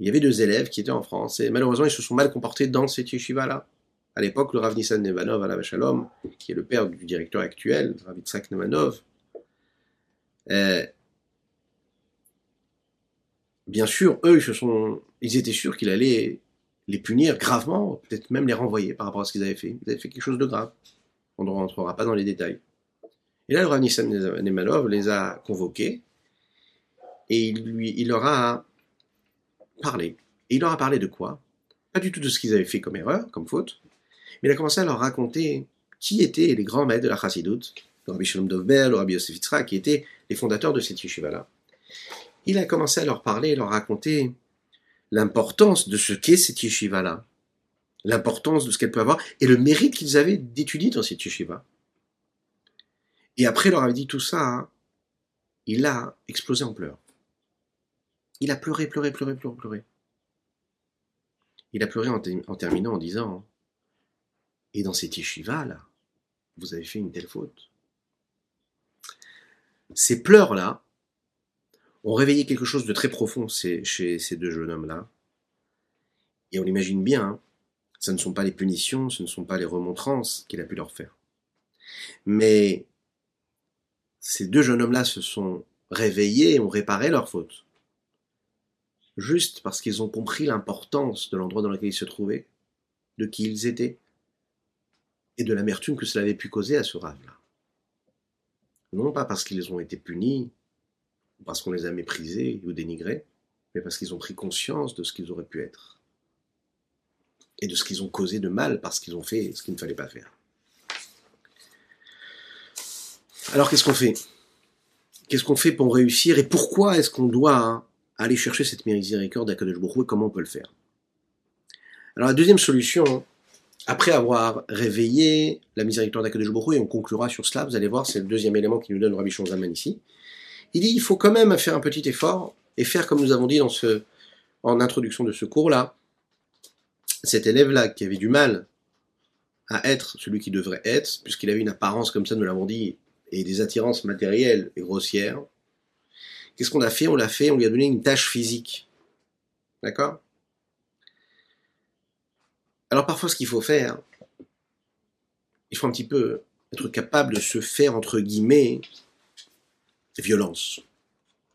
[SPEAKER 1] Il y avait deux élèves qui étaient en France, et malheureusement ils se sont mal comportés dans cette yeshiva-là. À l'époque, le Rav Nissan Nevanov, à la Shalom, qui est le père du directeur actuel, Rav Yitzhak Nevanov, euh, bien sûr, eux, ils, étaient sûrs qu'il allait les punir gravement, peut-être même les renvoyer par rapport à ce qu'ils avaient fait. Ils avaient fait quelque chose de grave. On ne rentrera pas dans les détails. Et là, le Rav Nissan Nemanov les a convoqués et il, leur a parlé. Et il leur a parlé de quoi? Pas du tout de ce qu'ils avaient fait comme erreur, comme faute, mais il a commencé à leur raconter qui étaient les grands maîtres de la Chassidoute, le Rabbi Shalom Dovber, le Rabbi Yosef qui étaient les fondateurs de cette yeshiva-là. Il a commencé à leur parler, leur raconter l'importance de ce qu'est cette yeshiva-là, l'importance de ce qu'elle peut avoir, et le mérite qu'ils avaient d'étudier dans cette yeshiva. Et après leur avait dit tout ça, hein, il a explosé en pleurs. Il a pleuré, pleuré, pleuré, pleuré, pleuré. Il a pleuré en, terminant en disant Et dans cette yeshiva, là, vous avez fait une telle faute. Ces pleurs-là ont réveillé quelque chose de très profond chez ces deux jeunes hommes-là. Et on l'imagine bien, hein, ce ne sont pas les punitions, ce ne sont pas les remontrances qu'il a pu leur faire. Mais ces deux jeunes hommes-là se sont réveillés et ont réparé leur faute. Juste parce qu'ils ont compris l'importance de l'endroit dans lequel ils se trouvaient, de qui ils étaient, et de l'amertume que cela avait pu causer à ce rave-là. Non pas parce qu'ils ont été punis, parce qu'on les a méprisés ou dénigrés, mais parce qu'ils ont pris conscience de ce qu'ils auraient pu être. Et de ce qu'ils ont causé de mal parce qu'ils ont fait ce qu'il ne fallait pas faire. Alors qu'est-ce qu'on fait? Qu'est-ce qu'on fait pour réussir et pourquoi est-ce qu'on doit hein, aller chercher cette miséricorde d'Akadosh et comment on peut le faire? Alors la deuxième solution, après avoir réveillé la miséricorde d'Akadosh et on conclura sur cela, vous allez voir, c'est le deuxième élément qui nous donne Rabbi Zaman ici, il dit il faut quand même faire un petit effort et faire comme nous avons dit en introduction de ce cours-là, cet élève-là qui avait du mal à être celui qui devrait être, puisqu'il avait une apparence comme ça, nous l'avons dit, et des attirances matérielles et grossières, qu'est-ce qu'on a fait? On l'a fait, on lui a donné une tâche physique. D'accord? Alors parfois ce qu'il faut faire, il faut un petit peu être capable de se faire, entre guillemets, violence.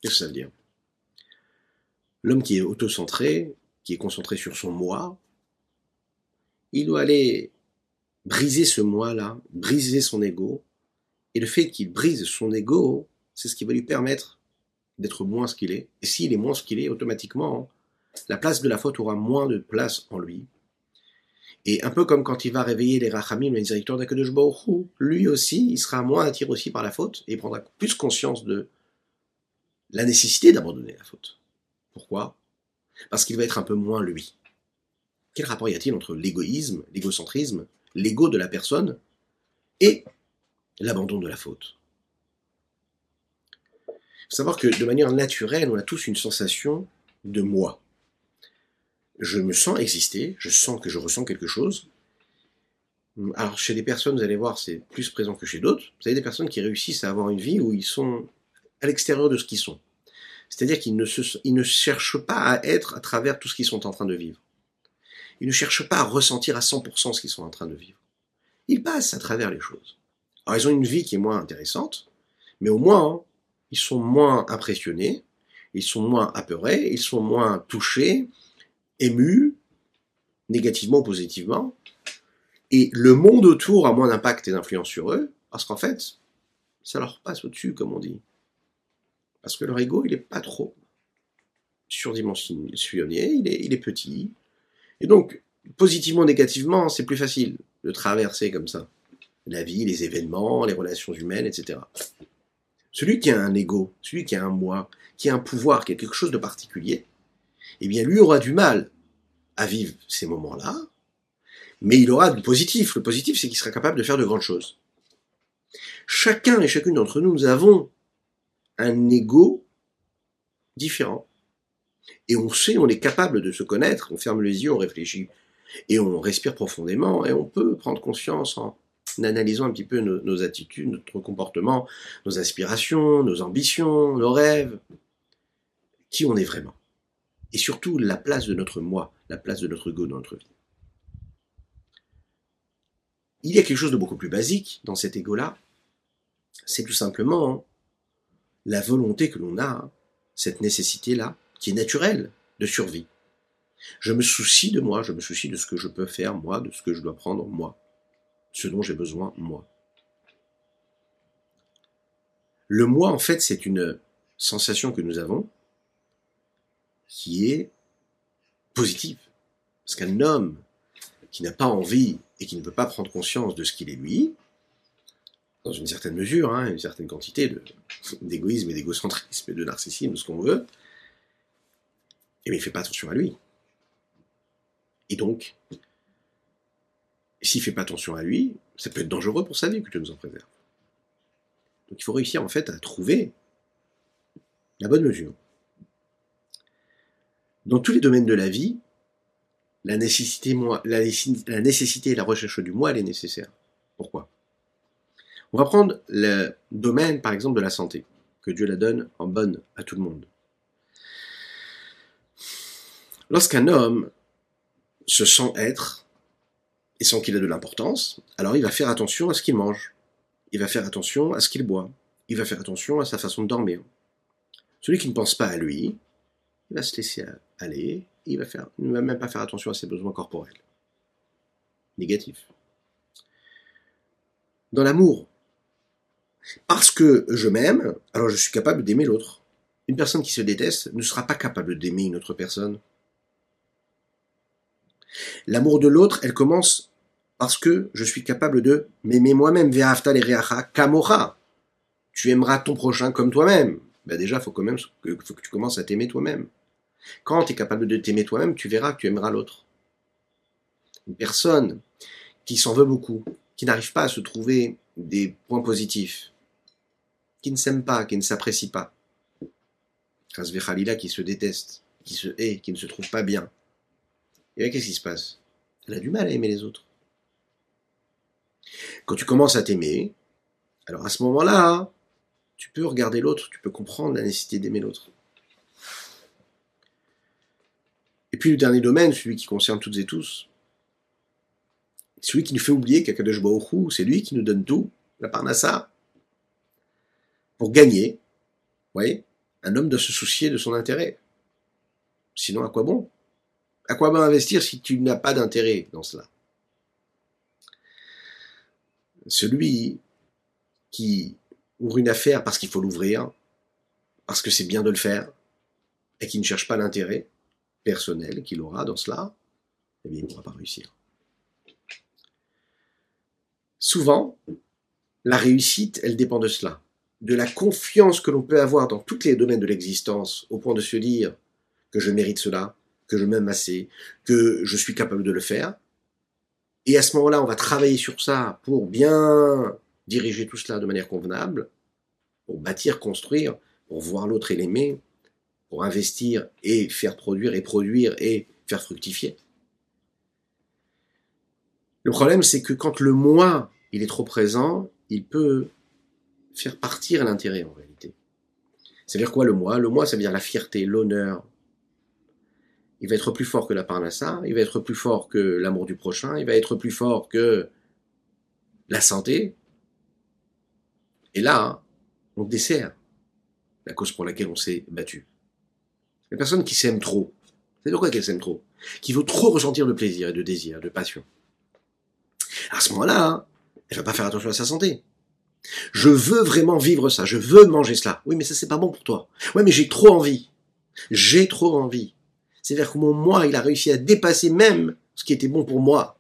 [SPEAKER 1] Qu'est-ce que ça veut dire? L'homme qui est autocentré, qui est concentré sur son moi, il doit aller briser ce moi-là, briser son ego, et le fait qu'il brise son ego, c'est ce qui va lui permettre d'être moins ce qu'il est. Et s'il est moins ce qu'il est, automatiquement, la place de la faute aura moins de place en lui. Et un peu comme quand il va réveiller les rachamim, les directeurs d'Akadosh lui aussi, il sera moins attiré aussi par la faute et prendra plus conscience de la nécessité d'abandonner la faute. Pourquoi? Parce qu'il va être un peu moins lui. Quel rapport y a-t-il entre l'égoïsme, l'égocentrisme, l'ego de la personne et l'abandon de la faute? Il faut savoir que de manière naturelle, on a tous une sensation de moi. Je me sens exister, je sens que je ressens quelque chose. Alors chez des personnes, vous allez voir, c'est plus présent que chez d'autres. Vous avez des personnes qui réussissent à avoir une vie où ils sont à l'extérieur de ce qu'ils sont. C'est-à-dire qu'ils ne, ne cherchent pas à être à travers tout ce qu'ils sont en train de vivre. Ils ne cherchent pas à ressentir à 100% ce qu'ils sont en train de vivre. Ils passent à travers les choses. Alors ils ont une vie qui est moins intéressante, mais au moins ils sont moins impressionnés, ils sont moins apeurés, ils sont moins touchés, émus, négativement ou positivement, et le monde autour a moins d'impact et d'influence sur eux, parce qu'en fait, ça leur passe au-dessus, comme on dit. Parce que leur ego, il n'est pas trop surdimensionné, il est, il est petit. Et donc, positivement, négativement, c'est plus facile de traverser comme ça la vie, les événements, les relations humaines, etc. Celui qui a un ego, celui qui a un moi, qui a un pouvoir, qui a quelque chose de particulier, eh bien lui aura du mal à vivre ces moments-là, mais il aura du positif. Le positif, c'est qu'il sera capable de faire de grandes choses. Chacun et chacune d'entre nous, nous avons un ego différent. Et on sait, on est capable de se connaître, on ferme les yeux, on réfléchit, et on respire profondément, et on peut prendre conscience en analysant un petit peu nos, attitudes, notre comportement, nos aspirations, nos ambitions, nos rêves, qui on est vraiment. Et surtout la place de notre moi, la place de notre ego dans notre vie. Il y a quelque chose de beaucoup plus basique dans cet ego-là, c'est tout simplement la volonté que l'on a, cette nécessité-là, qui est naturelle de survie. Je me soucie de moi, je me soucie de ce que je peux faire moi, de ce que je dois prendre moi ce dont j'ai besoin moi. Le moi, en fait, c'est une sensation que nous avons qui est positive. Parce qu'un homme qui n'a pas envie et qui ne veut pas prendre conscience de ce qu'il est lui, dans une certaine mesure, hein, une certaine quantité d'égoïsme et d'égocentrisme et de narcissisme, ce qu'on veut, eh bien, il ne fait pas attention à lui. Et donc, s'il ne fait pas attention à lui, ça peut être dangereux pour sa vie que Dieu nous en préserve. Donc il faut réussir en fait à trouver la bonne mesure. Dans tous les domaines de la vie, la nécessité, et la recherche du moi, elle est nécessaire. Pourquoi? On va prendre le domaine, par exemple, de la santé, que Dieu la donne en bonne à tout le monde. Lorsqu'un homme se sent être et sent qu'il a de l'importance, alors il va faire attention à ce qu'il mange, il va faire attention à ce qu'il boit, il va faire attention à sa façon de dormir. Celui qui ne pense pas à lui, il va se laisser aller, il va faire, ne va même pas faire attention à ses besoins corporels. Négatif. Dans l'amour, parce que je m'aime, alors je suis capable d'aimer l'autre. Une personne qui se déteste ne sera pas capable d'aimer une autre personne. L'amour de l'autre, elle commence parce que je suis capable de m'aimer moi-même. kamora. Tu aimeras ton prochain comme toi-même. Ben déjà, faut quand même faut que tu commences à t'aimer toi-même. Quand tu es capable de t'aimer toi-même, tu verras que tu aimeras l'autre. Une personne qui s'en veut beaucoup, qui n'arrive pas à se trouver des points positifs, qui ne s'aime pas, qui ne s'apprécie pas, qui se déteste, qui se hait, qui ne se trouve pas bien, et qu'est-ce qui se passe? Elle a du mal à aimer les autres. Quand tu commences à t'aimer, alors à ce moment-là, tu peux regarder l'autre, tu peux comprendre la nécessité d'aimer l'autre. Et puis le dernier domaine, celui qui concerne toutes et tous, celui qui nous fait oublier qu'Akadosh Baruch c'est lui qui nous donne tout, la parnassa, pour gagner. Vous voyez Un homme doit se soucier de son intérêt. Sinon, à quoi bon? À quoi bon investir si tu n'as pas d'intérêt dans cela? Celui qui ouvre une affaire parce qu'il faut l'ouvrir, parce que c'est bien de le faire, et qui ne cherche pas l'intérêt, personnel qu'il aura dans cela, eh il ne pourra pas réussir. Souvent, la réussite, elle dépend de cela, de la confiance que l'on peut avoir dans tous les domaines de l'existence, au point de se dire que je mérite cela, que je m'aime assez, que je suis capable de le faire. Et à ce moment-là, on va travailler sur ça pour bien diriger tout cela de manière convenable, pour bâtir, construire, pour voir l'autre et l'aimer, pour investir et faire produire et produire et faire fructifier. Le problème, c'est que quand le moi, il est trop présent, il peut faire partir l'intérêt en réalité. C'est-à-dire quoi le moi? Le moi, ça veut dire la fierté, l'honneur. Il va être plus fort que la parnassa, il va être plus fort que l'amour du prochain, il va être plus fort que la santé. Et là, on dessert la cause pour laquelle on s'est battu. La personne qui s'aime trop, c'est de quoi qu'elle s'aime trop? Qui veut trop ressentir de plaisir et de désir, de passion. À ce moment-là, hein, elle va pas faire attention à sa santé. Je veux vraiment vivre ça, je veux manger cela. Oui, mais ça c'est pas bon pour toi. Ouais, mais j'ai trop envie. J'ai trop envie. C'est-à-dire que mon moi, il a réussi à dépasser même ce qui était bon pour moi.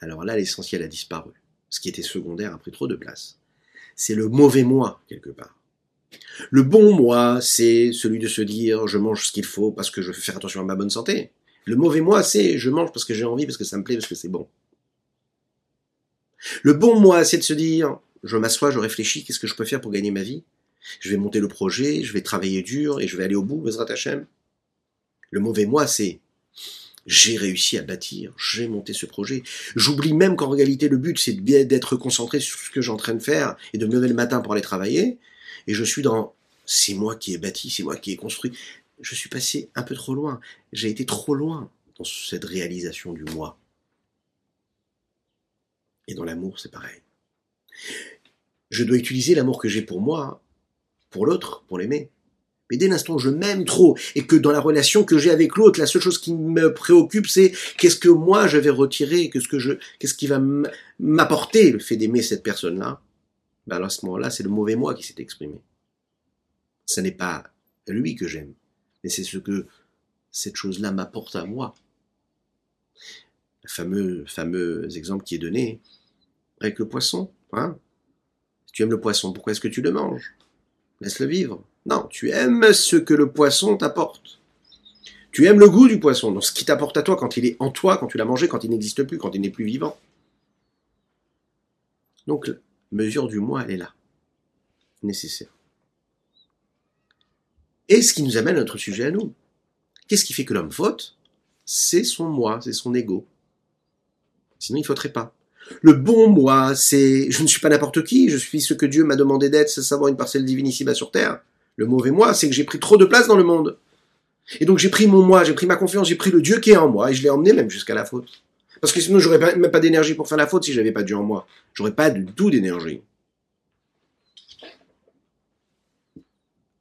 [SPEAKER 1] Alors là, l'essentiel a disparu. Ce qui était secondaire a pris trop de place. C'est le mauvais moi, quelque part. Le bon moi, c'est celui de se dire je mange ce qu'il faut parce que je veux faire attention à ma bonne santé. Le mauvais moi, c'est je mange parce que j'ai envie, parce que ça me plaît, parce que c'est bon. Le bon moi, c'est de se dire je m'assois, je réfléchis, qu'est-ce que je peux faire pour gagner ma vie? Je vais monter le projet, je vais travailler dur et je vais aller au bout, Bezrat Hashem. Le mauvais moi, c'est j'ai réussi à bâtir, j'ai monté ce projet. J'oublie même qu'en réalité le but c'est d'être concentré sur ce que j'ai en train de faire et de me lever le matin pour aller travailler et je suis dans c'est moi qui ai bâti, c'est moi qui ai construit. Je suis passé un peu trop loin. J'ai été trop loin dans cette réalisation du moi. Et dans l'amour, c'est pareil. Je dois utiliser l'amour que j'ai pour moi, pour l'autre, pour l'aimer. Mais dès l'instant où je m'aime trop et que dans la relation que j'ai avec l'autre, la seule chose qui me préoccupe, c'est qu'est-ce que moi je vais retirer, qu'est-ce que je, qu'est-ce qui va m'apporter le fait d'aimer cette personne-là, ben à ce moment-là, c'est le mauvais moi qui s'est exprimé. Ce n'est pas lui que j'aime, mais c'est ce que cette chose-là m'apporte à moi. Le fameux, fameux exemple qui est donné avec le poisson. Hein tu aimes le poisson, pourquoi est-ce que tu le manges? Laisse-le vivre. Non, tu aimes ce que le poisson t'apporte. Tu aimes le goût du poisson, donc ce qui t'apporte à toi quand il est en toi, quand tu l'as mangé, quand il n'existe plus, quand il n'est plus vivant. Donc mesure du moi, elle est là. Nécessaire. Et ce qui nous amène à notre sujet à nous. Qu'est-ce qui fait que l'homme faute C'est son moi, c'est son ego. Sinon, il faudrait pas. Le bon moi, c'est je ne suis pas n'importe qui, je suis ce que Dieu m'a demandé d'être, c'est savoir une parcelle divine ici-bas sur terre. Le mauvais moi, c'est que j'ai pris trop de place dans le monde. Et donc j'ai pris mon moi, j'ai pris ma confiance, j'ai pris le Dieu qui est en moi, et je l'ai emmené même jusqu'à la faute. Parce que sinon, j'aurais même pas d'énergie pour faire la faute si j'avais pas Dieu en moi. J'aurais pas du tout d'énergie.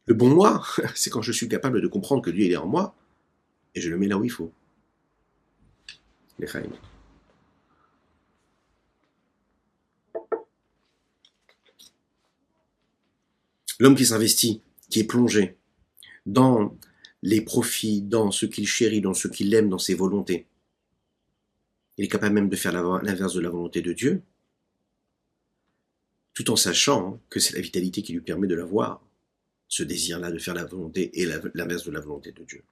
[SPEAKER 1] Le bon moi, c'est quand je suis capable de comprendre que Dieu est en moi, et je le mets là où il faut. L'homme qui s'investit, qui est plongé dans les profits, dans ce qu'il chérit, dans ce qu'il aime, dans ses volontés. Il est capable même de faire l'inverse de la volonté de Dieu, tout en sachant que c'est la vitalité qui lui permet de l'avoir, ce désir-là de faire la volonté et l'inverse de la volonté de Dieu.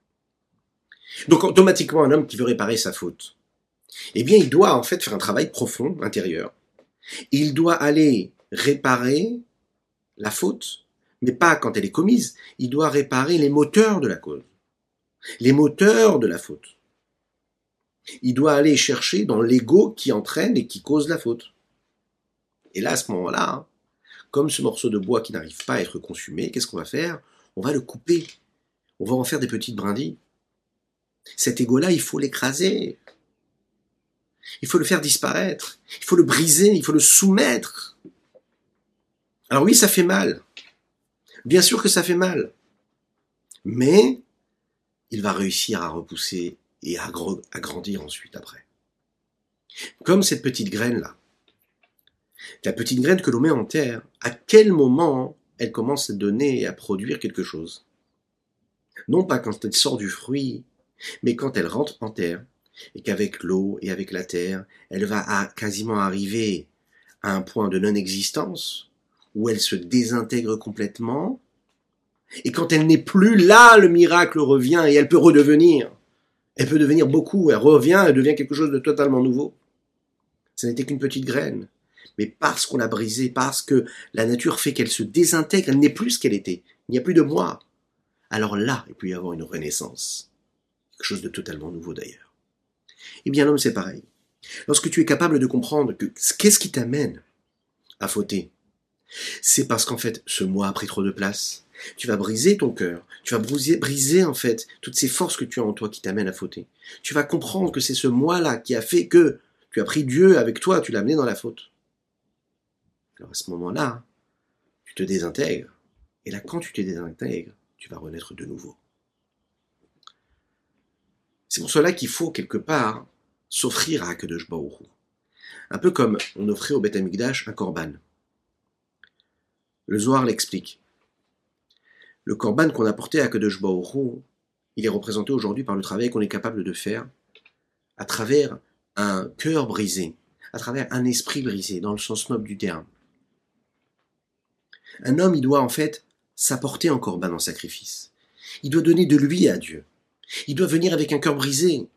[SPEAKER 1] Donc automatiquement, un homme qui veut réparer sa faute, eh bien, il doit en fait faire un travail profond, intérieur. Il doit aller réparer la faute mais pas quand elle est commise. Il doit réparer les moteurs de la cause, les moteurs de la faute. Il doit aller chercher dans l'ego qui entraîne et qui cause la faute. Et là, à ce moment-là, hein, comme ce morceau de bois qui n'arrive pas à être consumé, qu'est-ce qu'on va faire? On va le couper. On va en faire des petites brindilles. Cet ego-là, il faut l'écraser. Il faut le faire disparaître. Il faut le briser. Il faut le soumettre. Alors oui, ça fait mal. Bien sûr que ça fait mal. Mais il va réussir à repousser et à, grandir ensuite après. Comme cette petite graine-là. La petite graine que l'on met en terre, à quel moment elle commence à donner et à produire quelque chose? Non pas quand elle sort du fruit, mais quand elle rentre en terre, et qu'avec l'eau et avec la terre, elle va quasiment arriver à un point de non-existence, où elle se désintègre complètement, et quand elle n'est plus là, le miracle revient et elle peut redevenir. Elle peut devenir beaucoup, elle revient, elle devient quelque chose de totalement nouveau. Ce n'était qu'une petite graine. Mais parce qu'on l'a brisée, parce que la nature fait qu'elle se désintègre, elle n'est plus ce qu'elle était. Il n'y a plus de moi. Alors là, il peut y avoir une renaissance. Quelque chose de totalement nouveau d'ailleurs. Eh bien, l'homme, c'est pareil. Lorsque tu es capable de comprendre que qu'est-ce qui t'amène à fauter, c'est parce qu'en fait, ce moi a pris trop de place. Tu vas briser ton cœur. Tu vas briser, en fait, toutes ces forces que tu as en toi qui t'amènent à fauter. Tu vas comprendre que c'est ce moi-là qui a fait que tu as pris Dieu avec toi, tu l'as amené dans la faute. Alors à ce moment-là, tu te désintègres. Et là, quand tu te désintègres, tu vas renaître de nouveau. C'est pour cela qu'il faut quelque part s'offrir à Akadosh Baruch Un peu comme on offrait au Beth Amikdash un korban. Le Zohar l'explique. Le korban qu'on a porté à Kadosh il est représenté aujourd'hui par le travail qu'on est capable de faire à travers un cœur brisé, à travers un esprit brisé, dans le sens noble du terme. Un homme, il doit en fait s'apporter en korban en sacrifice. Il doit donner de lui à Dieu. Il doit venir avec un cœur brisé.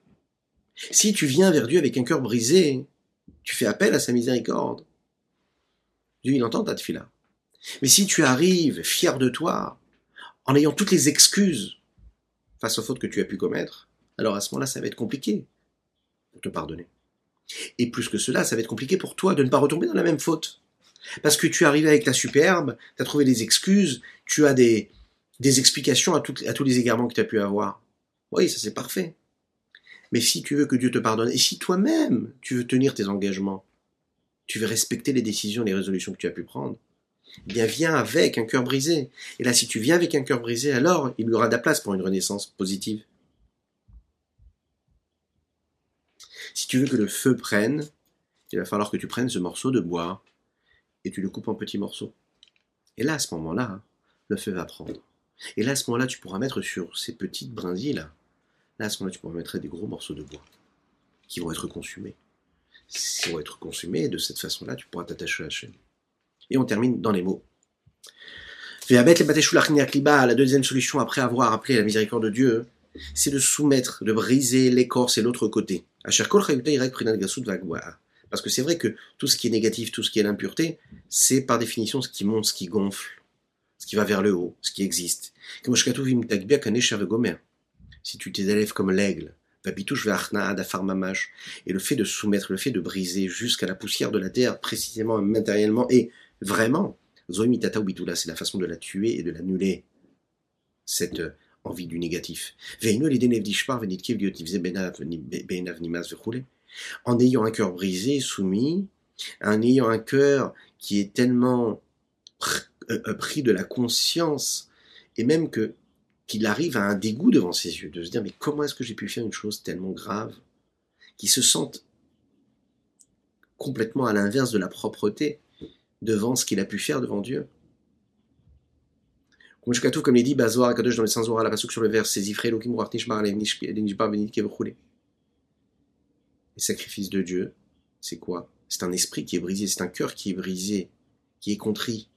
[SPEAKER 1] Si tu viens vers Dieu avec un cœur brisé, tu fais appel à sa miséricorde. Dieu, il entend ta tefila. Mais si tu arrives fier de toi, en ayant toutes les excuses face aux fautes que tu as pu commettre, alors à ce moment-là, ça va être compliqué de te pardonner. Et plus que cela, ça va être compliqué pour toi de ne pas retomber dans la même faute. Parce que tu es arrivé avec ta superbe, tu as trouvé des excuses, tu as des, explications à, à tous les égarements que tu as pu avoir. Oui, ça c'est parfait. Mais si tu veux que Dieu te pardonne, et si toi-même tu veux tenir tes engagements, tu veux respecter les décisions, les résolutions que tu as pu prendre, bien viens avec un cœur brisé. Et là, si tu viens avec un cœur brisé, alors il y aura de la place pour une renaissance positive. Si tu veux que le feu prenne, il va falloir que tu prennes ce morceau de bois et tu le coupes en petits morceaux. Et là, à ce moment-là, le feu va prendre. Et là, à ce moment-là, tu pourras mettre sur ces petites brindilles, là, là à ce moment-là, tu pourras mettre des gros morceaux de bois qui vont être consumés. Qui vont être consumés, et de cette façon-là, tu pourras t'attacher à la chaîne. Et on termine dans les mots. La deuxième solution après avoir appelé la miséricorde de Dieu, c'est de soumettre, de briser l'écorce et l'autre côté. Parce que c'est vrai que tout ce qui est négatif, tout ce qui est l'impureté, c'est par définition ce qui monte, ce qui gonfle, ce qui va vers le haut, ce qui existe. Si tu t'élèves comme l'aigle, et le fait de soumettre, le fait de briser jusqu'à la poussière de la terre, précisément, matériellement, et vraiment, c'est la façon de la tuer et de l'annuler, cette euh, envie du négatif. En ayant un cœur brisé, soumis, en ayant un cœur qui est tellement euh, euh, pris de la conscience, et même que qu'il arrive à un dégoût devant ses yeux, de se dire mais comment est-ce que j'ai pu faire une chose tellement grave, qui se sente complètement à l'inverse de la propreté devant ce qu'il a pu faire devant Dieu. Comme il dit, Bazoar, Kadosh dans le Zohar, la passage sur le vers, c'est Zifre, Elohim, Nishmar, Nishbar. Les sacrifices de Dieu, c'est quoi? C'est un esprit qui est brisé, c'est un cœur qui est brisé, qui est contrit.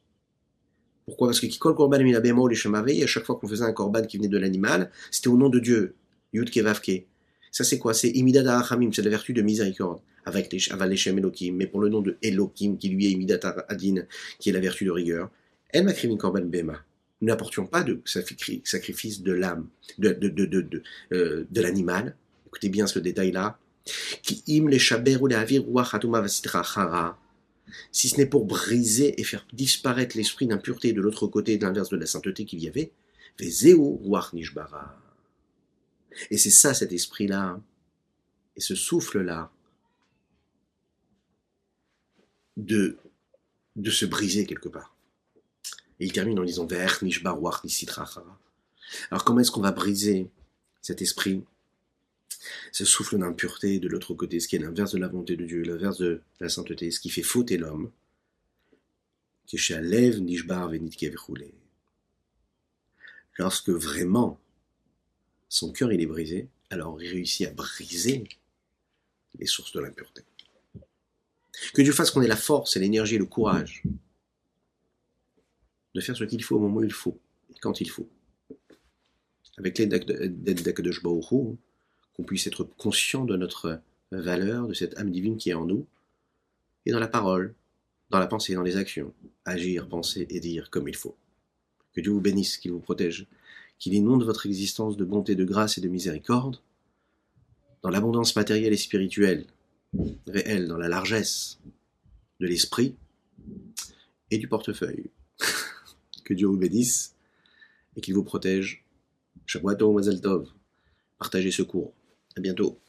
[SPEAKER 1] Pourquoi? Parce que Kikol Korban Milabemo, les Shemavei, à chaque fois qu'on faisait un Korban qui venait de l'animal, c'était au nom de Dieu. Yud Kevavke. Ça, c'est quoi? C'est Achamim, c'est la vertu de miséricorde. Avec les Avaleshem Elohim, mais pour le nom de Elohim, qui lui est Imidat Adin, qui est la vertu de rigueur. El Makrivin Korban Bema nous n'apportions pas de sacrifice de l'âme, de, de, de, de, euh, de l'animal. Écoutez bien ce détail-là. Si ce n'est pour briser et faire disparaître l'esprit d'impureté de l'autre côté, de l'inverse de la sainteté qu'il y avait, et c'est ça cet esprit-là, et ce souffle-là, de, de se briser quelque part. Et il termine en disant Alors comment est-ce qu'on va briser cet esprit, ce souffle d'impureté de l'autre côté, ce qui est l'inverse de la volonté de Dieu, l'inverse de la sainteté, ce qui fait fauter l'homme Lorsque vraiment son cœur il est brisé, alors il réussit à briser les sources de l'impureté. Que Dieu fasse qu'on ait la force et l'énergie et le courage de faire ce qu'il faut au moment où il faut, et quand il faut. Avec l'aide d'Akadosh Baruch qu'on puisse être conscient de notre valeur, de cette âme divine qui est en nous, et dans la parole, dans la pensée, dans les actions, agir, penser et dire comme il faut. Que Dieu vous bénisse, qu'il vous protège, qu'il inonde votre existence de bonté, de grâce et de miséricorde, dans l'abondance matérielle et spirituelle, réelle, dans la largesse de l'esprit et du portefeuille. Que Dieu vous bénisse et qu'il vous protège. Shabbat Tov. Partagez ce cours. À bientôt.